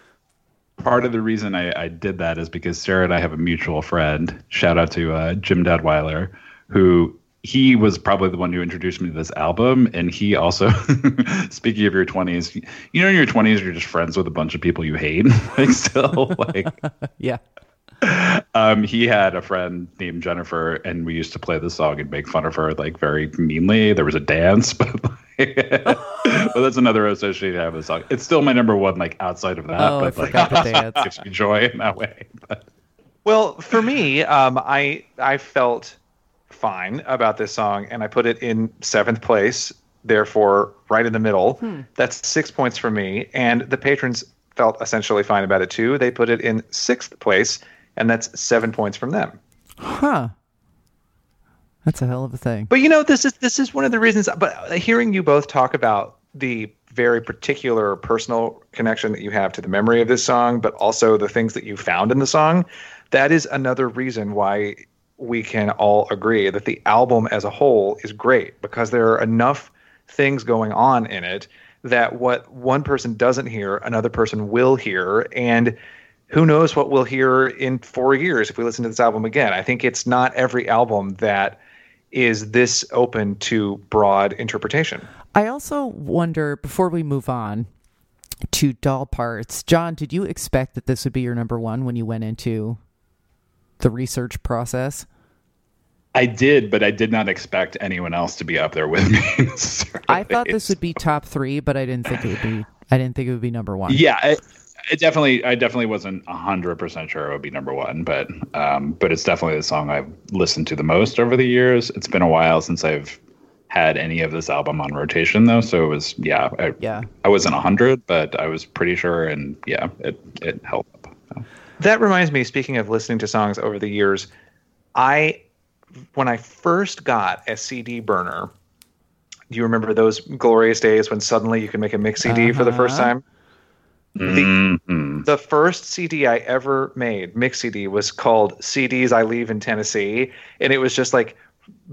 part of the reason I, I did that is because Sarah and I have a mutual friend. Shout out to uh, Jim Dadweiler, who he was probably the one who introduced me to this album, and he also, speaking of your twenties, you know, in your twenties, you're just friends with a bunch of people you hate, like still, like. yeah. Um, he had a friend named Jennifer, and we used to play the song and make fun of her like very meanly. There was a dance, but, like, but that's another association I have with the song. It's still my number one, like outside of that. Oh, I but like, forgot the dance. gives me joy in that way. But Well, for me, um, I I felt fine about this song, and I put it in seventh place. Therefore, right in the middle. Hmm. That's six points for me, and the patrons felt essentially fine about it too. They put it in sixth place, and that's seven points from them. Huh. That's a hell of a thing. But you know, this is this is one of the reasons. But hearing you both talk about the very particular personal connection that you have to the memory of this song, but also the things that you found in the song, that is another reason why we can all agree that the album as a whole is great because there are enough things going on in it that what one person doesn't hear, another person will hear, and who knows what we'll hear in four years if we listen to this album again. I think it's not every album that is this open to broad interpretation. I also wonder before we move on to doll parts, John, did you expect that this would be your number one when you went into the research process? I did, but I did not expect anyone else to be up there with me. I thought this would be top three, but I didn't think it would be. I didn't think it would be number one. Yeah, it, it definitely. I definitely wasn't hundred percent sure it would be number one, but um, but it's definitely the song I've listened to the most over the years. It's been a while since I've had any of this album on rotation though, so it was yeah. I, Yeah. I wasn't hundred, but I was pretty sure, and yeah, it it. So. That reminds me, speaking of listening to songs over the years, I when I first got a CD burner, do you remember those glorious days when suddenly you could make a mix CD for the first Uh-huh. time? Mhm. The first CD I ever made, mix CD, was called CDs I Leave in Tennessee. And it was just like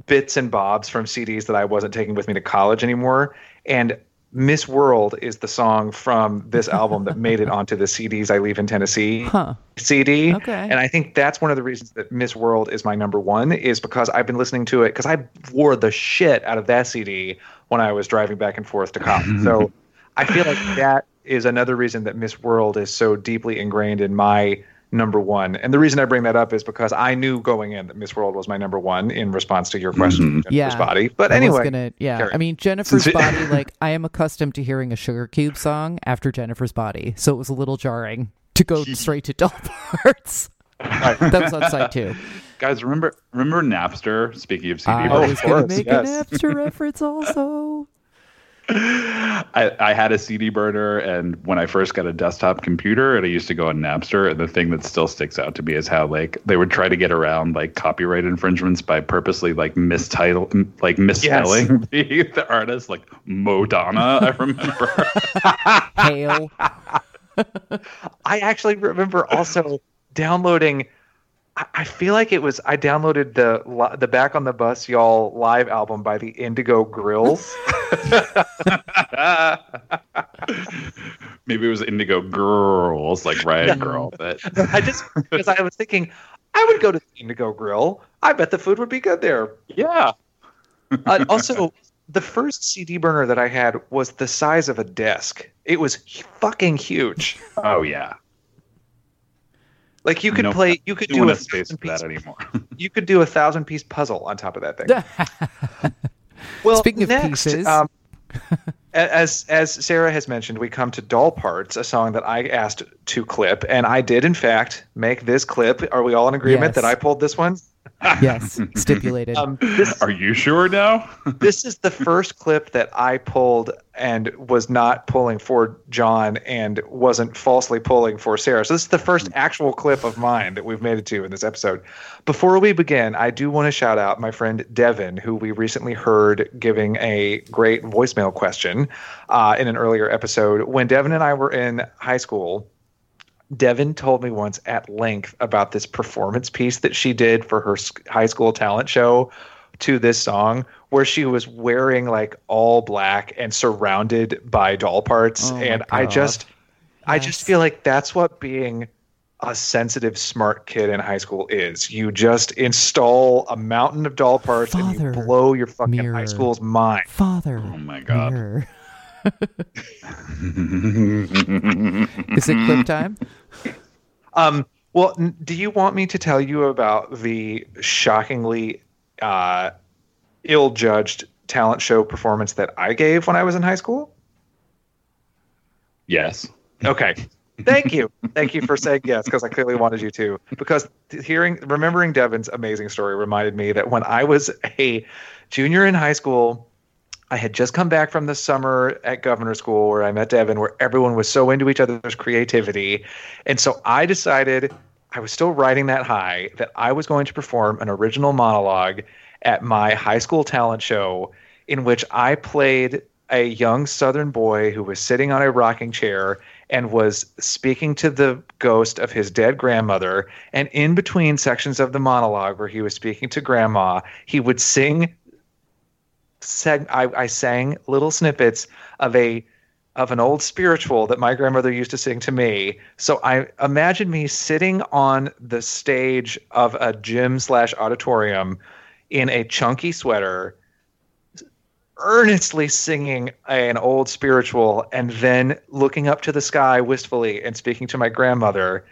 bits and bobs from CDs that I wasn't taking with me to college anymore. And Miss World is the song from this album that made it onto the CDs I Leave in Tennessee Huh. CD. Okay. And I think that's one of the reasons that Miss World is my number one is because I've been listening to it because I wore the shit out of that CD when I was driving back and forth to college. so I feel like that is another reason that Miss World is so deeply ingrained in my number one. And the reason I bring that up is because I knew going in that Miss World was my number one in response to your mm-hmm. question, Jennifer's Yeah. body. But I anyway, gonna, yeah. carry I mean, Jennifer's body. Like, I am accustomed to hearing a Sugar Cube song after Jennifer's body, so it was a little jarring to go straight to doll parts. That was on side two. Guys, remember remember Napster? Speaking of CD, I Oh, was going to make yes. an Napster reference also. I, I had a CD burner, and when I first got a desktop computer, and I used to go on Napster, and the thing that still sticks out to me is how like they would try to get around like copyright infringements by purposely like mistitle, like misspelling the, the artist, like Modana. I remember. Hail. I actually remember also downloading. I- I feel like it was I downloaded the the Back on the Bus Y'all live album by the Indigo Grills. Maybe it was Indigo Girls, like Riot Girl, but I just because I was thinking I would go to the Indigo Grill. I bet the food would be good there. yeah. Uh, also, the first CD burner that I had was the size of a desk. It was fucking huge. Oh yeah. Like you could No- play, you could Do a space for that anymore. you could do a thousand piece puzzle on top of that thing. well, Speaking of next, pieces. um, as as Sarah has mentioned, we come to "Doll Parts," a song that I asked to clip, and I did in fact make this clip. Are we all in agreement Yes. that I pulled this one? Yes, stipulated. Um, this Are you sure now? this is the first clip that I pulled and was not pulling for John and wasn't falsely pulling for Sarah. So this is the first actual clip of mine that we've made it to in this episode. Before we begin, I do want to shout out my friend Devin, who we recently heard giving a great voicemail question uh, in an earlier episode. When Devin and I were in high school, Devin told me once at length about this performance piece that she did for her high school talent show to this song where she was wearing like all black and surrounded by doll parts Oh and I God. just I just feel like that's what being a sensitive smart kid in high school is. You just install a mountain of doll parts and you blow your fucking mirror. high school's mind. Father. Oh my god. mirror. Is it clip time? Um, well, n- do you want me to tell you about the shockingly uh, ill-judged talent show performance that I gave when I was in high school? yes. Okay. Thank you. Thank you for saying yes, because I clearly wanted you to. Because hearing, remembering Devin's amazing story reminded me that when I was a junior in high school, I had just come back from the summer at governor school where I met Devin, where everyone was so into each other's creativity. And so I decided I was still riding that high that I was going to perform an original monologue at my high school talent show in which I played a young southern boy who was sitting on a rocking chair and was speaking to the ghost of his dead grandmother. And in between sections of the monologue where he was speaking to grandma, he would sing seg- I, I sang little snippets of a of an old spiritual that my grandmother used to sing to me. So I imagine me sitting on the stage of a gym slash auditorium in a chunky sweater, earnestly singing an old spiritual, and then looking up to the sky wistfully and speaking to my grandmother,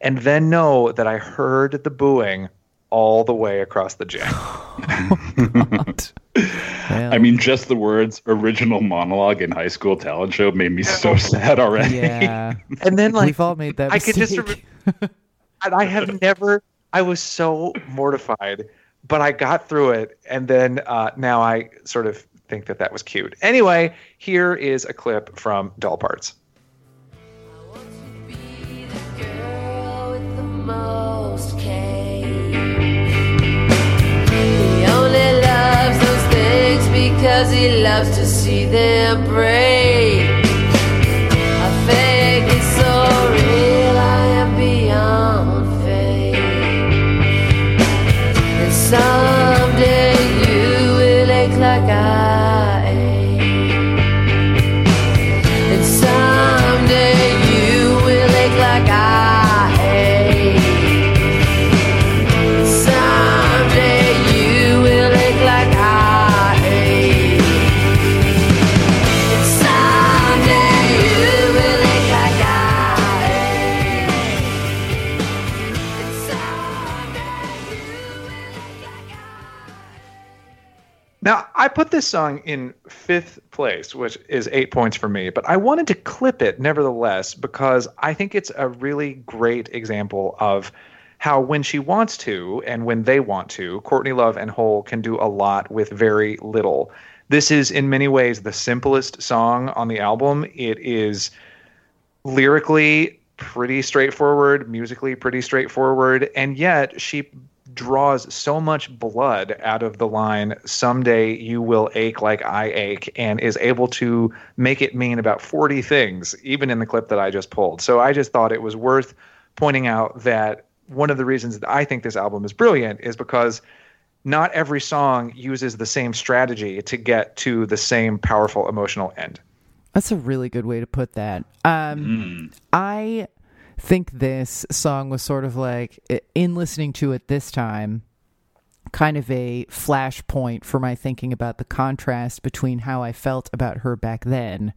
and then know that I heard the booing all the way across the gym. Well, I mean, just the words original monologue in high school talent show made me so sad already. yeah. And then like We've all made that I could just mistake. and I have never. I was so mortified, but I got through it, and then uh, now I sort of think that that was cute. Anyway, here is a clip from Doll Parts. Because he loves to see them break. I fake it so real, I am beyond fake. And someday you will ache like I I put this song in fifth place, which is eight points for me, but I wanted to clip it nevertheless because I think it's a really great example of how when she wants to and when they want to, Courtney Love and Hole can do a lot with very little. This is in many ways the simplest song on the album. It is lyrically pretty straightforward, musically pretty straightforward, and yet she draws so much blood out of the line someday you will ache like i ache and is able to make it mean about 40 things even in the clip that i just pulled. So i just thought it was worth pointing out that one of the reasons that i think this album is brilliant is because not every song uses the same strategy to get to the same powerful emotional end. That's a really good way to put that. Um, I think this song was sort of like, in listening to it this time, kind of a flashpoint for my thinking about the contrast between how I felt about her back then,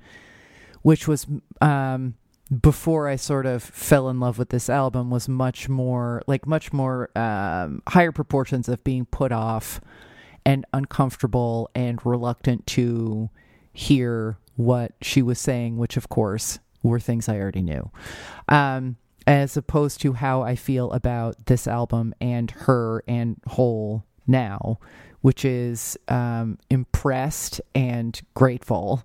which was um, before I sort of fell in love with this album, was much more like much more um, higher proportions of being put off and uncomfortable and reluctant to hear what she was saying, which of course were things I already knew. Um, as opposed to how I feel about this album and her and Hole now, which is um, impressed and grateful,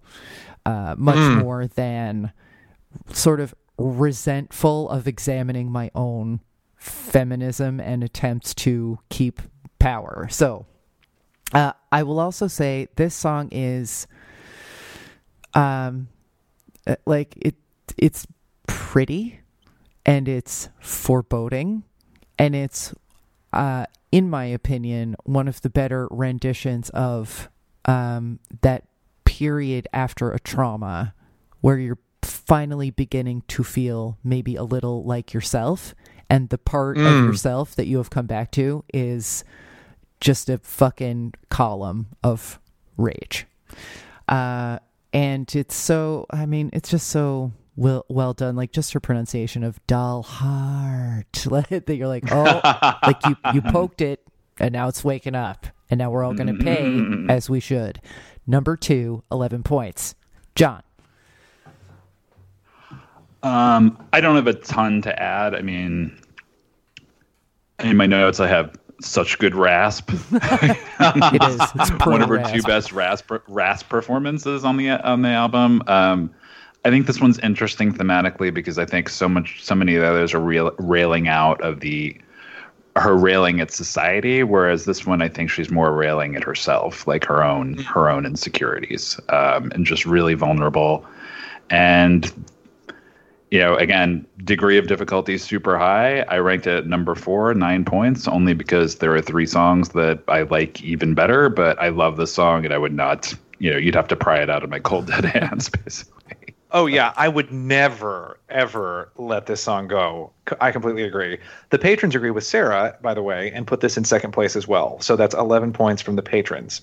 uh, much more than sort of resentful of examining my own feminism and attempts to keep power. So, uh, I will also say this song is, um, uh, like it. It's pretty, and it's foreboding, and it's, uh, in my opinion, one of the better renditions of um, that period after a trauma, where you're finally beginning to feel maybe a little like yourself, and the part of yourself that you have come back to is just a fucking column of rage. Uh, and it's so, I mean, it's just so well well done. Like just her pronunciation of dull heart that you're like, oh, like you you poked it, and now it's waking up, and now we're all gonna pay as we should. Number two, 11 points. John. Um, I don't have a ton to add. I mean, in my notes, I have such good rasp. It is. It's One of her rasp. two best rasp rasp performances on the on the album. Um, I think this one's interesting thematically because I think so much, so many of the others are rail, railing out of the her railing at society, whereas this one I think she's more railing at herself, like her own her own insecurities, um, and just really vulnerable. And you know, again, degree of difficulty super high. I ranked it at number four, nine points, only because there are three songs that I like even better. But I love the song, and I would not, you know, you'd have to pry it out of my cold dead hands, basically. Oh yeah, I would never ever let this song go. I completely agree. The patrons agree with Sarah, by the way, and put this in second place as well. So that's 11 points from the patrons.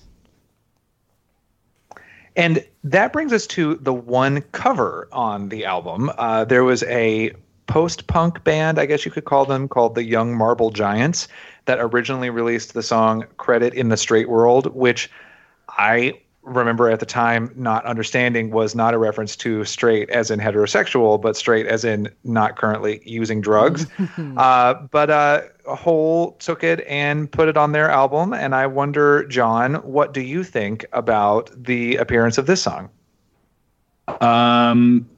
And that brings us to the one cover on the album. Uh, there was a post punk band, I guess you could call them, called the Young Marble Giants, that originally released the song Credit in the Straight World, which I remember at the time not understanding was not a reference to straight as in heterosexual, but straight as in not currently using drugs. uh, but uh, Hole took it and put it on their album. And I wonder, John, what do you think about the appearance of this song? Um,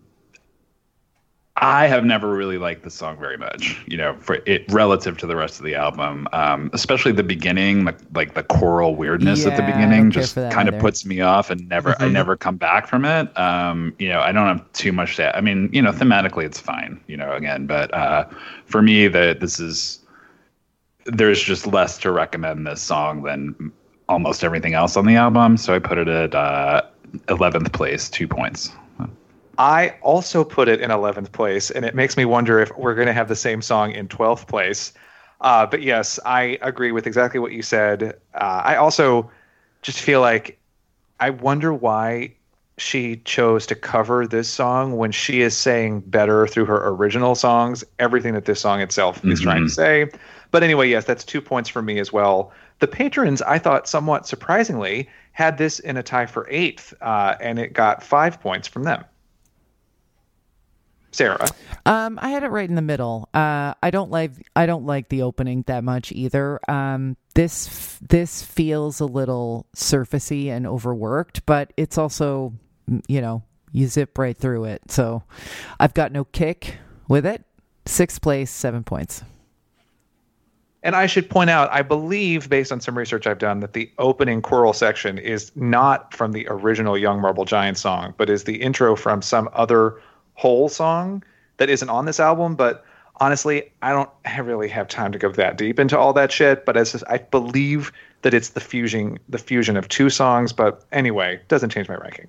I have never really liked the song very much, you know, for it relative to the rest of the album. Um, especially the beginning, like, like the choral weirdness at the Yeah, I don't beginning just kind of puts me off and never I never come back from it. Um, you know, I don't have too much to I mean, you know, thematically it's fine, you know, again, but uh for me that this is there's just less to recommend this song than almost everything else on the album. So I put it at uh, 11th place, two points. I also put it in 11th place, and it makes me wonder if we're going to have the same song in 12th place. Uh, but yes, I agree with exactly what you said. Uh, I also just feel like I wonder why she chose to cover this song when she is saying better through her original songs everything that this song itself is trying to say. But anyway, yes, that's two points for me as well. The patrons, I thought, somewhat surprisingly, had this in a tie for eighth, uh, and it got five points from them. Sarah. Um, I had it right in the middle. Uh, I don't like I don't like the opening that much either. Um, this this feels a little surfacey and overworked, but it's also you know you zip right through it. So I've got no kick with it. Sixth place, seven points. And I should point out, I believe, based on some research I've done, that the opening choral section is not from the original Young Marble Giant song, but is the intro from some other Hole song that isn't on this album. But honestly, I don't really have time to go that deep into all that shit. But as I believe that it's the fusion, the fusion of two songs. But anyway, doesn't change my ranking.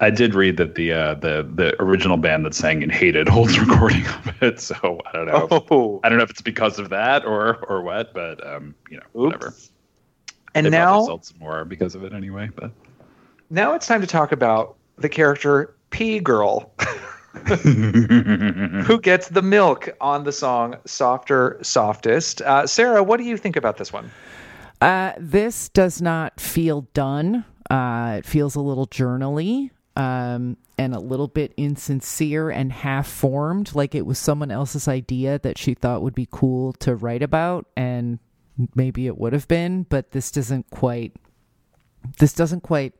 I did read that the uh, the the original band that sang and hated Hole's recording of it. So I don't know. Oh, I don't know if it's because of that or or what, but um, you know, whatever. and They now sold some more because of it anyway. But now it's time to talk about the character Pee Girl. who gets the milk on the song Softer, Softest. Uh, Sarah, what do you think about this one? Uh, this does not feel done. Uh, it feels a little journally um, and a little bit insincere and half formed, like it was someone else's idea that she thought would be cool to write about, and maybe it would have been, but this doesn't quite. This doesn't quite.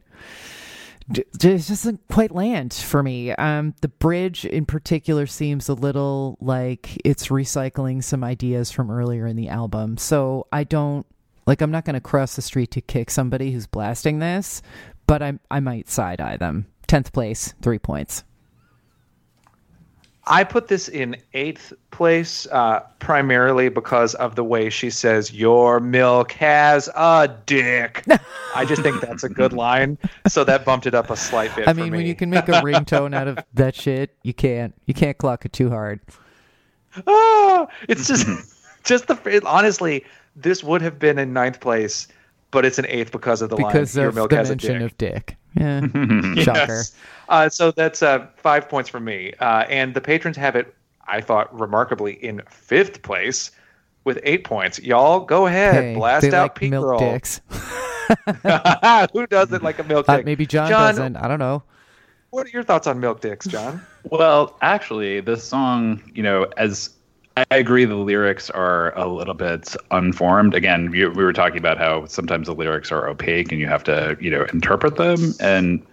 D- doesn't quite land for me. Um, the bridge in particular seems a little like it's recycling some ideas from earlier in the album. So I don't like. I'm not going to cross the street to kick somebody who's blasting this, but I I might side eye them. Tenth place, three points. I put this in eighth place uh, primarily because of the way she says, Your milk has a dick. I just think that's a good line. So that bumped it up a slight bit. I for mean, me. when you can make a ringtone out of that shit, you can't you can't clock it too hard. Ah, it's just, just the, it, honestly, this would have been in ninth place, but it's an eighth because of the because line, Your of milk the has a mention dick. of dick. Yeah, shocker. Yes. Uh, so that's uh, five points for me. Uh, and the patrons have it, I thought, remarkably in fifth place with eight points. Y'all go ahead, Hey, blast they out like Pete milk Girl. dicks. Who doesn't like a milk Uh, dick? maybe John, John doesn't. I don't know. What are your thoughts on milk dicks, John? Well, actually, this song, you know, as I agree, the lyrics are a little bit unformed. Again, we, we were talking about how sometimes the lyrics are opaque and you have to, you know, interpret them. And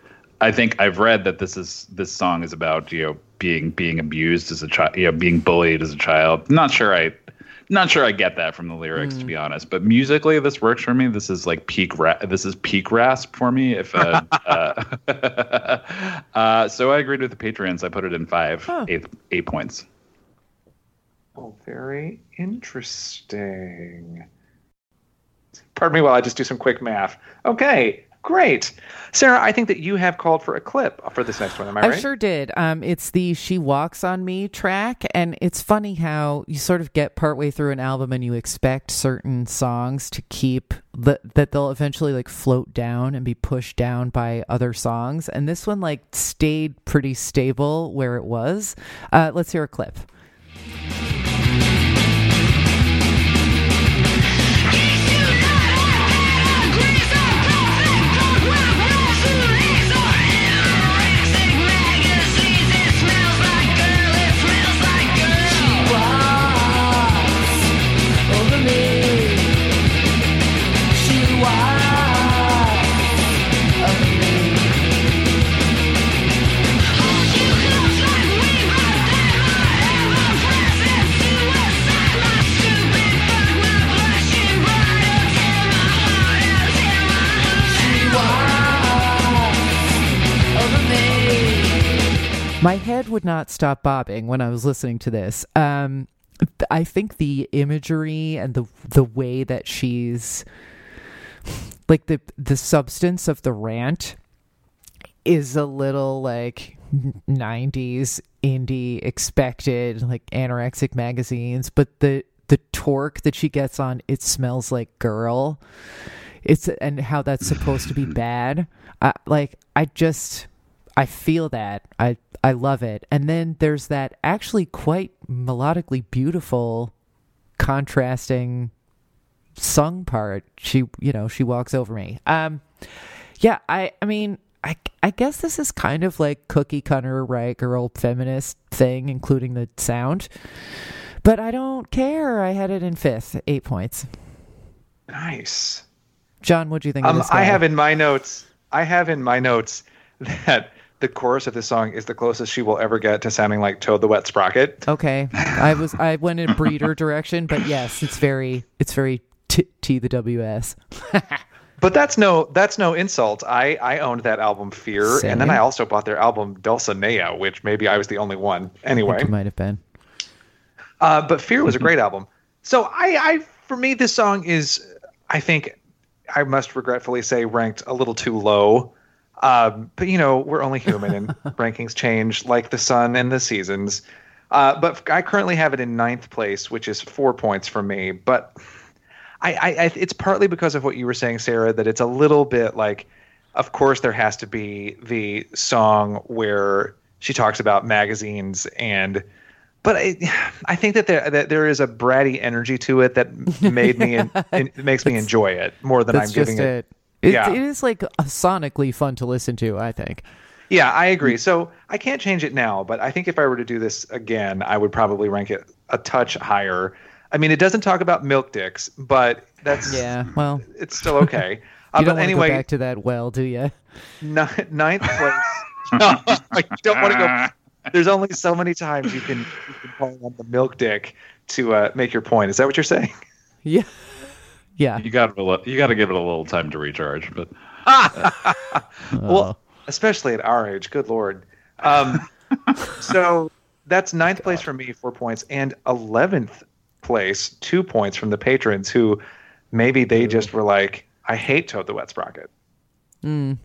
I think I've read that this is this song is about you know being being abused as a child, you know, being bullied as a child. Not sure I. Not sure I get that from the lyrics, to be honest. But musically, this works for me. This is like peak. Ra- this is peak rasp for me. If uh, uh, uh, so, I agreed with the patrons. I put it in five eight points. Oh, very interesting. Pardon me while I just do some quick math. Okay, great. Sarah, I think that you have called for a clip for this next one. Am I, I right? I sure did. Um, it's the "She Walks on Me" track, and it's funny how you sort of get partway through an album and you expect certain songs to keep the, that they'll eventually like float down and be pushed down by other songs, and this one like stayed pretty stable where it was. Uh, let's hear a clip. My head would not stop bobbing when I was listening to this. Um, I think the imagery and the the way that she's like the the substance of the rant is a little like 90s indie expected like anorexic magazines but the the torque that she gets on it smells like girl it's and how that's supposed to be bad I, like i just i feel that i i love it and then there's that actually quite melodically beautiful contrasting sung part she you know she walks over me um yeah i i mean I, I guess this is kind of like cookie cutter riot girl feminist thing, including the sound. But I don't care. I had it in fifth, eight points. Nice. John, what do you think of Um? I have in my notes. I have in my notes that the chorus of this song is the closest she will ever get to sounding like Toad the Wet Sprocket. Okay, I was I went in breeder direction, but yes, it's very it's very t, t the ws. But that's no that's no insult. I I owned that album Fear, and then I also bought their album Dulcinea, which maybe I was the only one. Anyway, It might have been. Uh, but Fear was a great album. So I, I, for me, this song is, I think, I must regretfully say, ranked a little too low. Um, but you know, we're only human, and rankings change like the sun and the seasons. Uh, but I currently have it in ninth place, which is four points from me. But I, I, I, it's partly because of what you were saying, Sarah, that it's a little bit like, of course, there has to be the song where she talks about magazines and but I, I think that there that there is a bratty energy to it that made me it makes me enjoy it more than I'm giving it. it. It, Yeah. it is like sonically fun to listen to. I think. Yeah, I agree. So I can't change it now, but I think if I were to do this again, I would probably rank it a touch higher. I mean, it doesn't talk about milk dicks, but that's Yeah. Well, it's still okay. Uh, you don't but want to anyway, go back to that well, do you? ni- ninth place. no, you don't want to go. There's only so many times you can you can call on the milk dick to uh, make your point. Is that what you're saying? Yeah. Yeah. You got to you got to give it a little time to recharge, but Well, especially at our age. Good lord. Um, so that's ninth place for me, four points, and eleventh place, two points from the patrons who maybe they just were like, "I hate Toad the Wet Sprocket." Mm.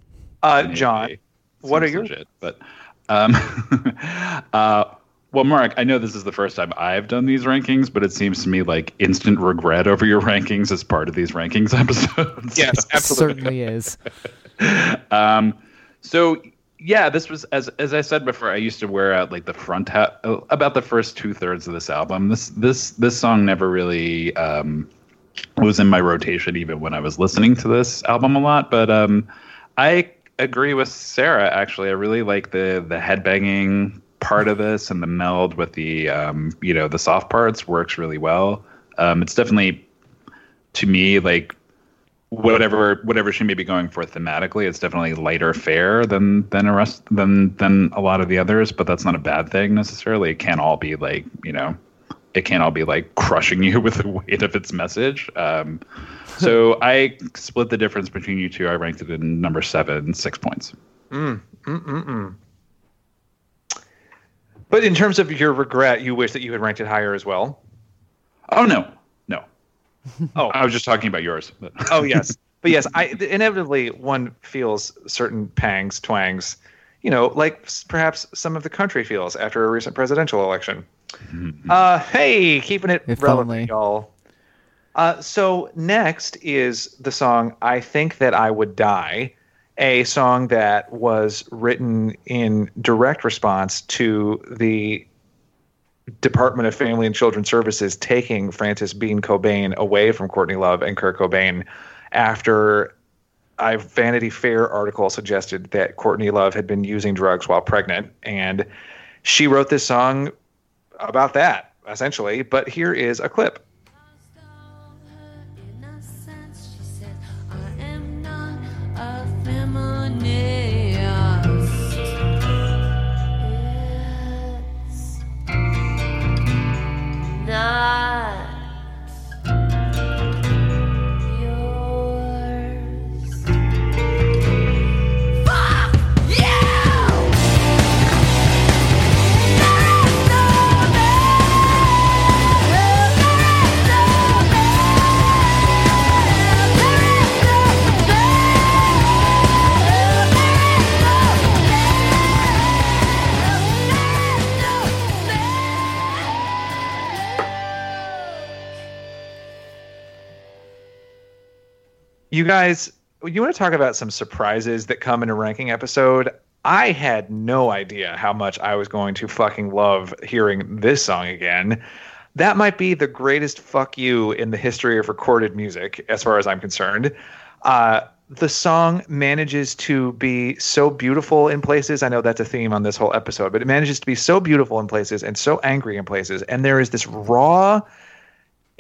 Uh, John, what are your legit, but um, uh, well, Mark, I know this is the first time I've done these rankings, but it seems to me like instant regret over your rankings as part of these rankings episodes. yes, absolutely. Certainly is. Um, so yeah, this was as as I said before. I used to wear out like the front half, about the first two thirds of this album. This this this song never really um, was in my rotation, even when I was listening to this album a lot. But um, I agree with Sarah. Actually, I really like the the headbanging part of this and the meld with the um, you know the soft parts works really well. Um, it's definitely to me like whatever whatever she may be going for thematically, it's definitely lighter fare than than a rest than than a lot of the others. But that's not a bad thing necessarily. It can't all be like you know, it can't all be like crushing you with the weight of its message. Um, so I split the difference between you two. I ranked it in number seven, six points. But in terms of your regret, you wish that you had ranked it higher as well. Oh no, no. Oh. I was just talking about yours. But. Oh yes, but yes, I inevitably one feels certain pangs, twangs, you know, like perhaps some of the country feels after a recent presidential election. Uh, hey, keeping it If relevant, only. y'all. Uh, so next is the song "I Think That I Would Die," a song that was written in direct response to the Department of Family and Children Services taking Frances Bean Cobain away from Courtney Love and Kurt Cobain after a Vanity Fair article suggested that Courtney Love had been using drugs while pregnant. And she wrote this song about that, essentially. But here is a clip. It's You guys, you want to talk about some surprises that come in a ranking episode? I had no idea how much I was going to fucking love hearing this song again. That might be the greatest fuck you in the history of recorded music, as far as I'm concerned. Uh, the song manages to be so beautiful in places. I know that's a theme on this whole episode, but it manages to be so beautiful in places and so angry in places. And there is this raw,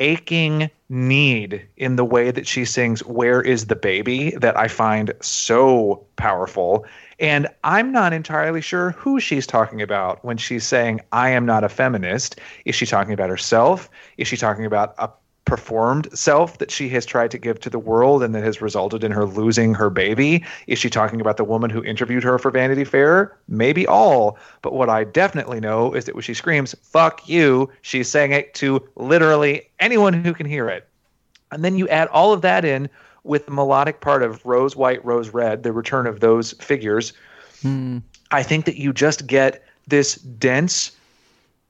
aching need in the way that she sings Where is the Baby that I find so powerful. And I'm not entirely sure who she's talking about when she's saying, I am not a feminist. Is she talking about herself? Is she talking about a performed self that she has tried to give to the world and that has resulted in her losing her baby? Is she talking about the woman who interviewed her for Vanity Fair? Maybe all. But what I definitely know is that when she screams, fuck you, she's saying it to literally anyone who can hear it. And then you add all of that in with the melodic part of Rose White, Rose Red, the return of those figures. Hmm. I think that you just get this dense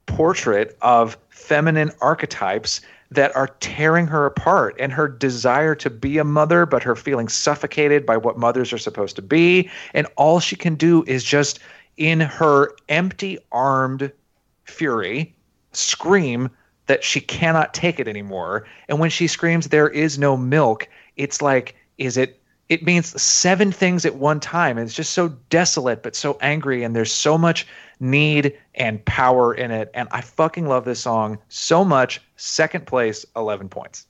portrait of feminine archetypes that are tearing her apart and her desire to be a mother, but her feeling suffocated by what mothers are supposed to be. And all she can do is just, in her empty armed fury, scream that she cannot take it anymore. And when she screams, there is no milk, it's like, is it? It means seven things at one time. And it's just so desolate, but so angry. And there's so much need and power in it. And I fucking love this song so much. Second place, 11 points.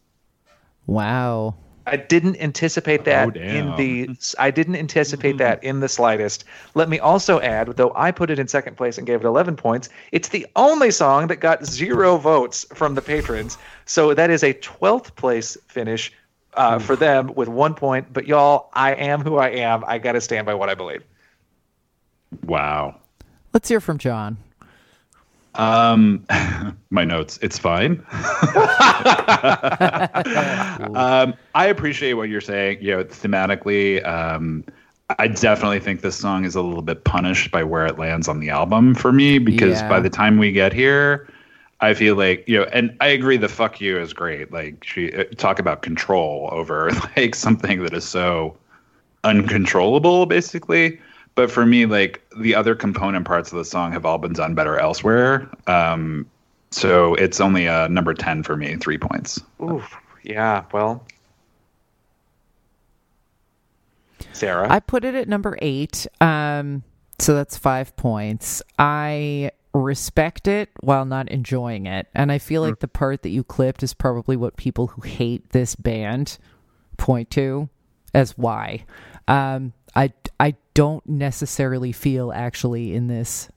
Wow. I didn't anticipate that Oh, in the I didn't anticipate that in the slightest. Let me also add, though I put it in second place and gave it 11 points, it's the only song that got zero votes from the patrons. So that is a 12th place finish uh, for them with one point. But y'all, I am who I am. I got to stand by what I believe. Wow. Let's hear from John. Um, my notes. It's fine. um, I appreciate what you're saying. You know, thematically, um, I definitely think this song is a little bit punished by where it lands on the album for me because Yeah. by the time we get here, I feel like you know, and I agree. The "fuck you" is great. Like she uh, talk about control over like something that is so uncontrollable, basically. But for me, like the other component parts of the song have all been done better elsewhere. Um, so it's only a number ten for me, three points. Oof. Yeah. Well, Sarah. I put it at number eight. Um, so that's five points. I respect it while not enjoying it. And I feel like the part that you clipped is probably what people who hate this band point to as why. Um, I, I don't necessarily feel actually in this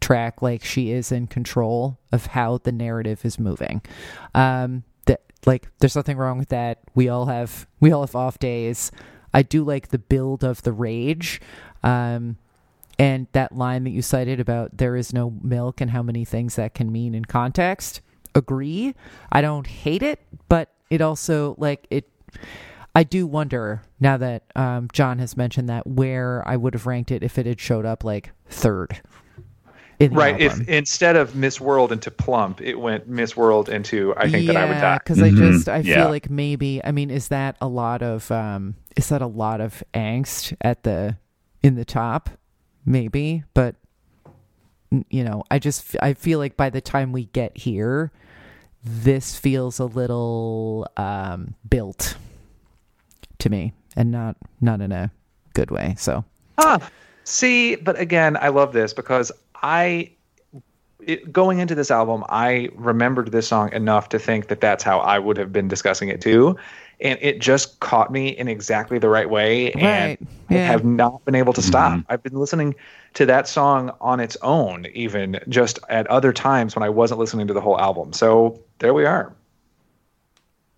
track like she is in control of how the narrative is moving. Um, that like there's nothing wrong with that. We all have we all have off days. I do like the build of the rage. Um, and that line that you cited about there is no milk and how many things that can mean in context. Agree. I don't hate it, but it also like it I do wonder now that um, John has mentioned that where I would have ranked it if it had showed up like third. In the right. album. If instead of Miss World into Plump, it went Miss World into I think that I would die. Because I Mhm. just I Yeah. feel like maybe I mean is that a lot of um is that a lot of angst at the in the top maybe but you know I just I feel like by the time we get here this feels a little um built to me and not not in a good way so. Ah, see, but again, I love this because I, it, going into this album, I remembered this song enough to think that that's how I would have been discussing it too, and it just caught me in exactly the right way, Right, and I have not been able to mm-hmm. stop. I've been listening to that song on its own, even just at other times when I wasn't listening to the whole album. So there we are.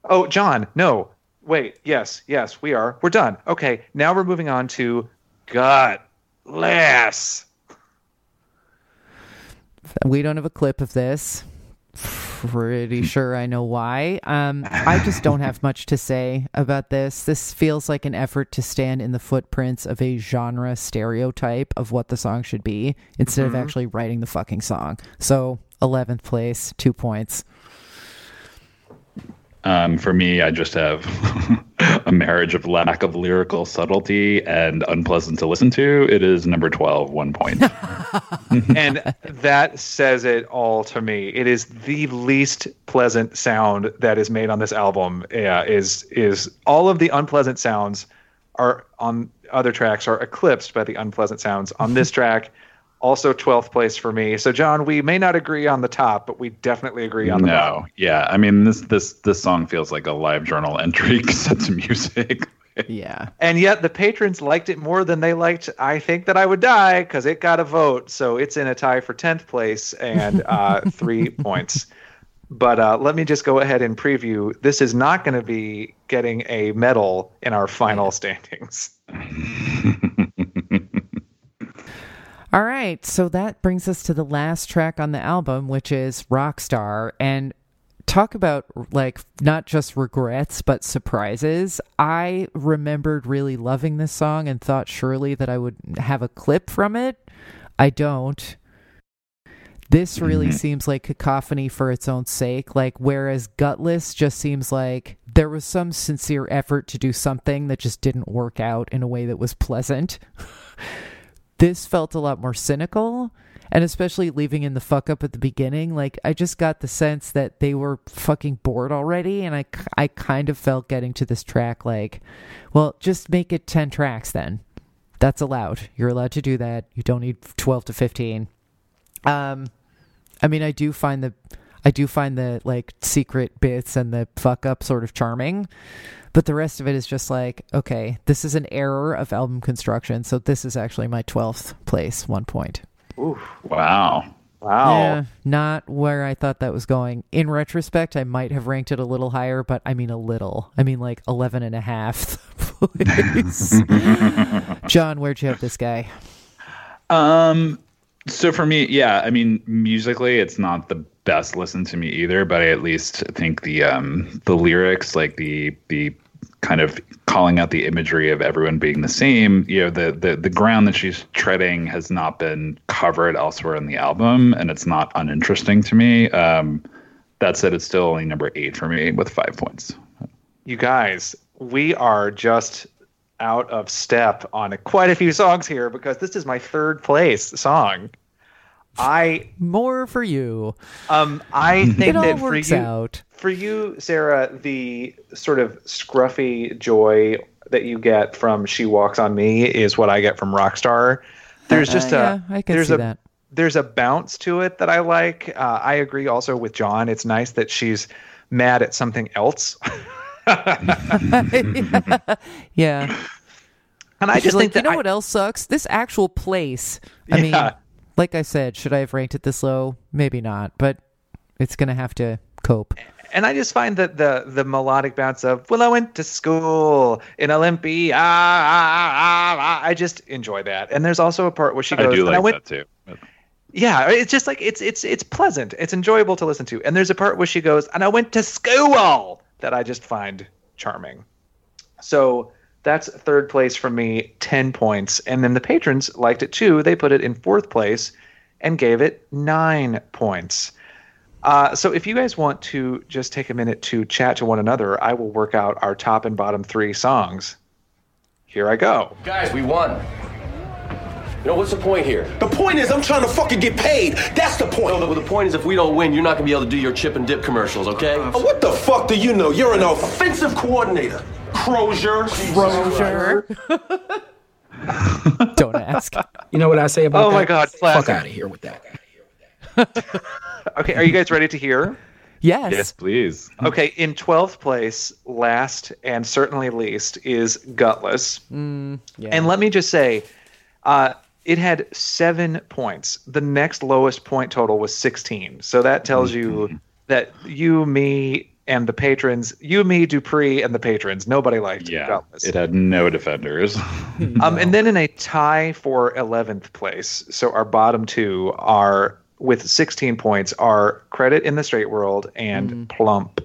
Oh, John, no. Wait, yes, yes, we are. We're done. Okay, now we're moving on to Gutless. We don't have a clip of this. Pretty sure I know why. Um, I just don't have much to say about this. This feels like an effort to stand in the footprints of a genre stereotype of what the song should be instead of actually writing the fucking song. So, 11th place, two points. Um, for me, I just have a marriage of lack of lyrical subtlety and unpleasant to listen to. It is number 12, one point. and that says it all to me. It is the least pleasant sound that is made on this album. Yeah, is is all of the unpleasant sounds are on other tracks are eclipsed by the unpleasant sounds on this track. Also 12th place for me. So John, we may not agree on the top, but we definitely agree on the no, bottom. yeah. I mean, this this this song feels like a live journal entry set to music. Yeah. And yet the patrons liked it more than they liked I Think That I Would Die because it got a vote. So it's in a tie for 10th place and uh, three points. But uh, let me just go ahead and preview. This is not going to be getting a medal in our final standings. All right, so that brings us to the last track on the album, which is Rockstar. And talk about like not just regrets, but surprises. I remembered really loving this song and thought surely that I would have a clip from it. I don't. This really mm-hmm. seems like cacophony for its own sake. Like, whereas Gutless just seems like there was some sincere effort to do something that just didn't work out in a way that was pleasant. this felt a lot more cynical and especially leaving in the fuck up at the beginning like i just got the sense that they were fucking bored already and i i kind of felt getting to this track like well just make it 10 tracks then. That's allowed. You're allowed to do that. You don't need 12 to 15 um i mean i do find the i do find the like secret bits and the fuck up sort of charming but the rest of it is just like okay this is an error of album construction so this is actually my 12th place one point. Wow. Wow. yeah not where i thought that was going. In retrospect i might have ranked it a little higher but i mean a little. I mean like 11 and a half place john where'd you have this guy? Um, so for me, yeah, I mean, musically, it's not the best listen to me either, but I at least think the um the lyrics, like the the kind of calling out the imagery of everyone being the same, you know, the the the ground that she's treading has not been covered elsewhere in the album, and it's not uninteresting to me. Um, that said, it's still only number eight for me with five points. You guys, we are just out of step on quite a few songs here because this is my third place song. I more for you um I think that for you out for you, Sarah, the sort of scruffy joy that you get from "She Walks on Me" is what I get from Rockstar. There's just Uh, a yeah, there's a that. there's a bounce to it that I like. Uh, I agree also with John. It's nice that she's mad at something else, yeah and I She's just like, think that you know I- what else sucks? This actual place. I mean, like I said, should I have ranked it this low? Maybe not, but it's gonna have to cope. and I just find that the the melodic bounce of "Well, I went to school in Olympia," ah, ah, ah, ah, I just enjoy that. And there's also a part where she I goes, do "And I went that too. Yeah, it's just like it's it's it's pleasant. It's enjoyable to listen to. And there's a part where she goes, "And I went to school," that I just find charming. So that's third place for me, ten points. And then the patrons liked it too. They put it in fourth place and gave it nine points. Uh, so if you guys want to just take a minute to chat to one another, I will work out our top and bottom three songs. Here I go. Guys, we won. You know, what's the point here? The point is, I'm trying to fucking get paid. That's the point. No, the, the point is, if we don't win, you're not gonna be able to do your chip and dip commercials, okay? Uh, What the fuck do you know? You're an offensive coordinator. Crozier. Crozier. Don't ask. You know what I say about Oh that? my God, Fuck out of here with that. Okay, are you guys ready to hear? Yes. Yes, please. Okay, in 12th place, last and certainly least, is Gutless. Yeah. And let me just say, uh, it had seven points. The next lowest point total was 16. So that tells you that you, me, and the patrons, you, me, Dupree, and the patrons, nobody liked Yeah, Gutless. it had no defenders. Um, and then in a tie for 11th place, so our bottom two are with 16 points are Credit in the Straight World and Plump.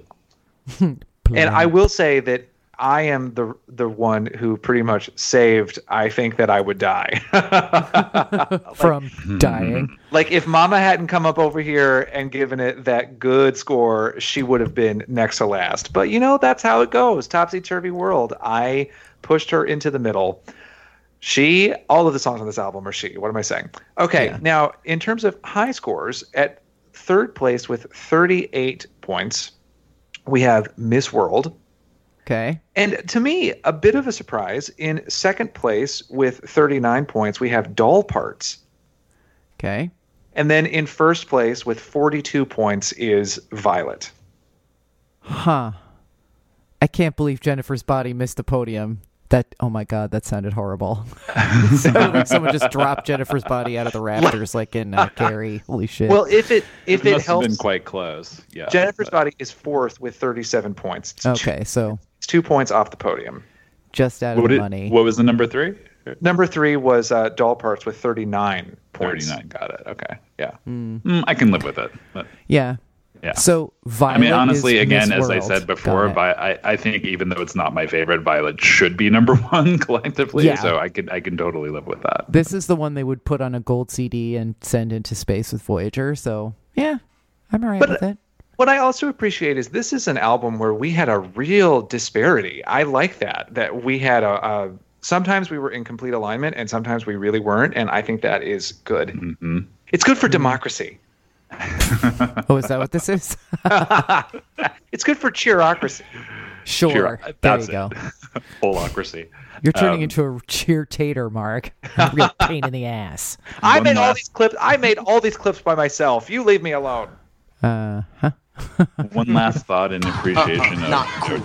And I will say that I am the the one who pretty much saved I think that I would die. From hmm. dying. like if Mama hadn't come up over here and given it that good score, she would have been next to last. But you know, that's how it goes. Topsy turvy world. I pushed her into the middle. She, all of the songs on this album are she. What am I saying? Okay, Yeah. now in terms of high scores, at third place with 38 points, we have Miss World. Okay. And to me, a bit of a surprise. In second place with 39 points, we have Doll Parts. Okay. And then in first place with 42 points is Violet. Huh. I can't believe Jennifer's body missed the podium. That oh my god, that sounded horrible. sounded like someone just dropped Jennifer's body out of the rafters, like in uh, Carrie. Holy shit! Well, if it if it it must have helps, been quite close. Yeah. Jennifer's but- body is fourth with 37 points. It's two- okay, so it's two points off the podium. just out of What, the did- money. what was the number three? Number three was uh, Doll Parts with 39 points. 39. Got it. Okay. Yeah. Mm, I can live with it. But, yeah. yeah. So Violet. I mean, honestly, is again, Miss as I said before, Vi- I, I think even though it's not my favorite, Violet should be number one collectively. Yeah. So I can I can totally live with that. this is the one they would put on a gold CD and send into space with Voyager. So yeah, I'm alright with it. What I also appreciate is this is an album where we had a real disparity. I like that that we had a, a sometimes we were in complete alignment and sometimes we really weren't, and I think that is good. Mm-hmm. It's good for democracy. Oh, is that what this is? It's good for cheerocracy. sure. Sure, There that's you go. it. Holocracy. You're turning Um, into a cheer tater, Mark. A real pain in the ass. I One made all these clips. I made all these clips by myself. You leave me alone. Uh, huh? One last thought in appreciation of not cool.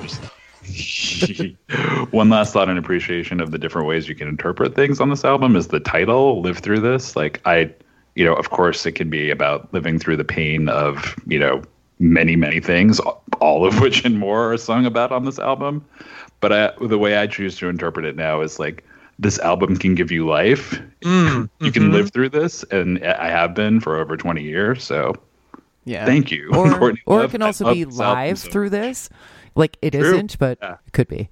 One last thought in appreciation of the different ways you can interpret things on this album is the title "Live Through This." Like I, you know, of course, it can be about living through the pain of you know many many things, all of which and more are sung about on this album. But I, the way I choose to interpret it now is like this album can give you life. Mm, you can mm-hmm. live through this, and I have been for over twenty years. So Yeah. Thank you, Or, Courtney or it can also be this live so through this. Like it True. not but Yeah. it could be.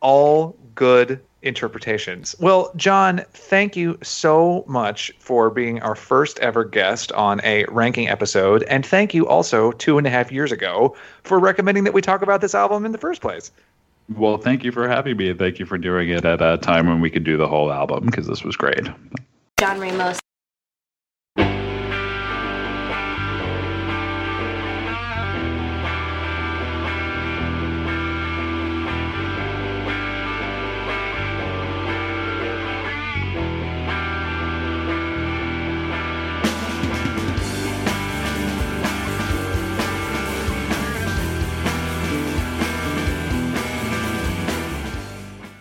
all good interpretations. Well, John, thank you so much for being our first ever guest on a ranking episode. And thank you also two and a half years ago for recommending that we talk about this album in the first place. Well, thank you for having me, and thank you for doing it at a time when we could do the whole album because this was great. John Ramos.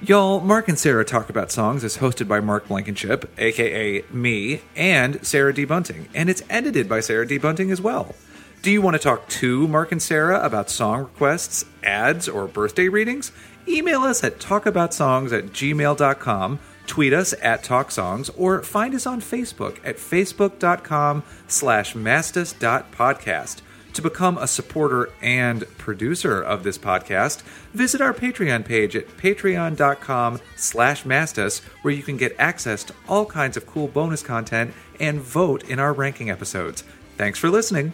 Y'all, Mark and Sarah Talk About Songs is hosted by Mark Blankenship, aka me, and Sarah D. Bunting, and it's edited by Sarah D. Bunting as well. Do you want to talk to Mark and Sarah about song requests, ads, or birthday readings? Email us at talkaboutsongs at gmail.com, tweet us at talksongs, or find us on Facebook at facebook.com slash mastas.podcast. To become a supporter and producer of this podcast, visit our Patreon page at patreon.com slash mastas, where you can get access to all kinds of cool bonus content and vote in our ranking episodes. Thanks for listening.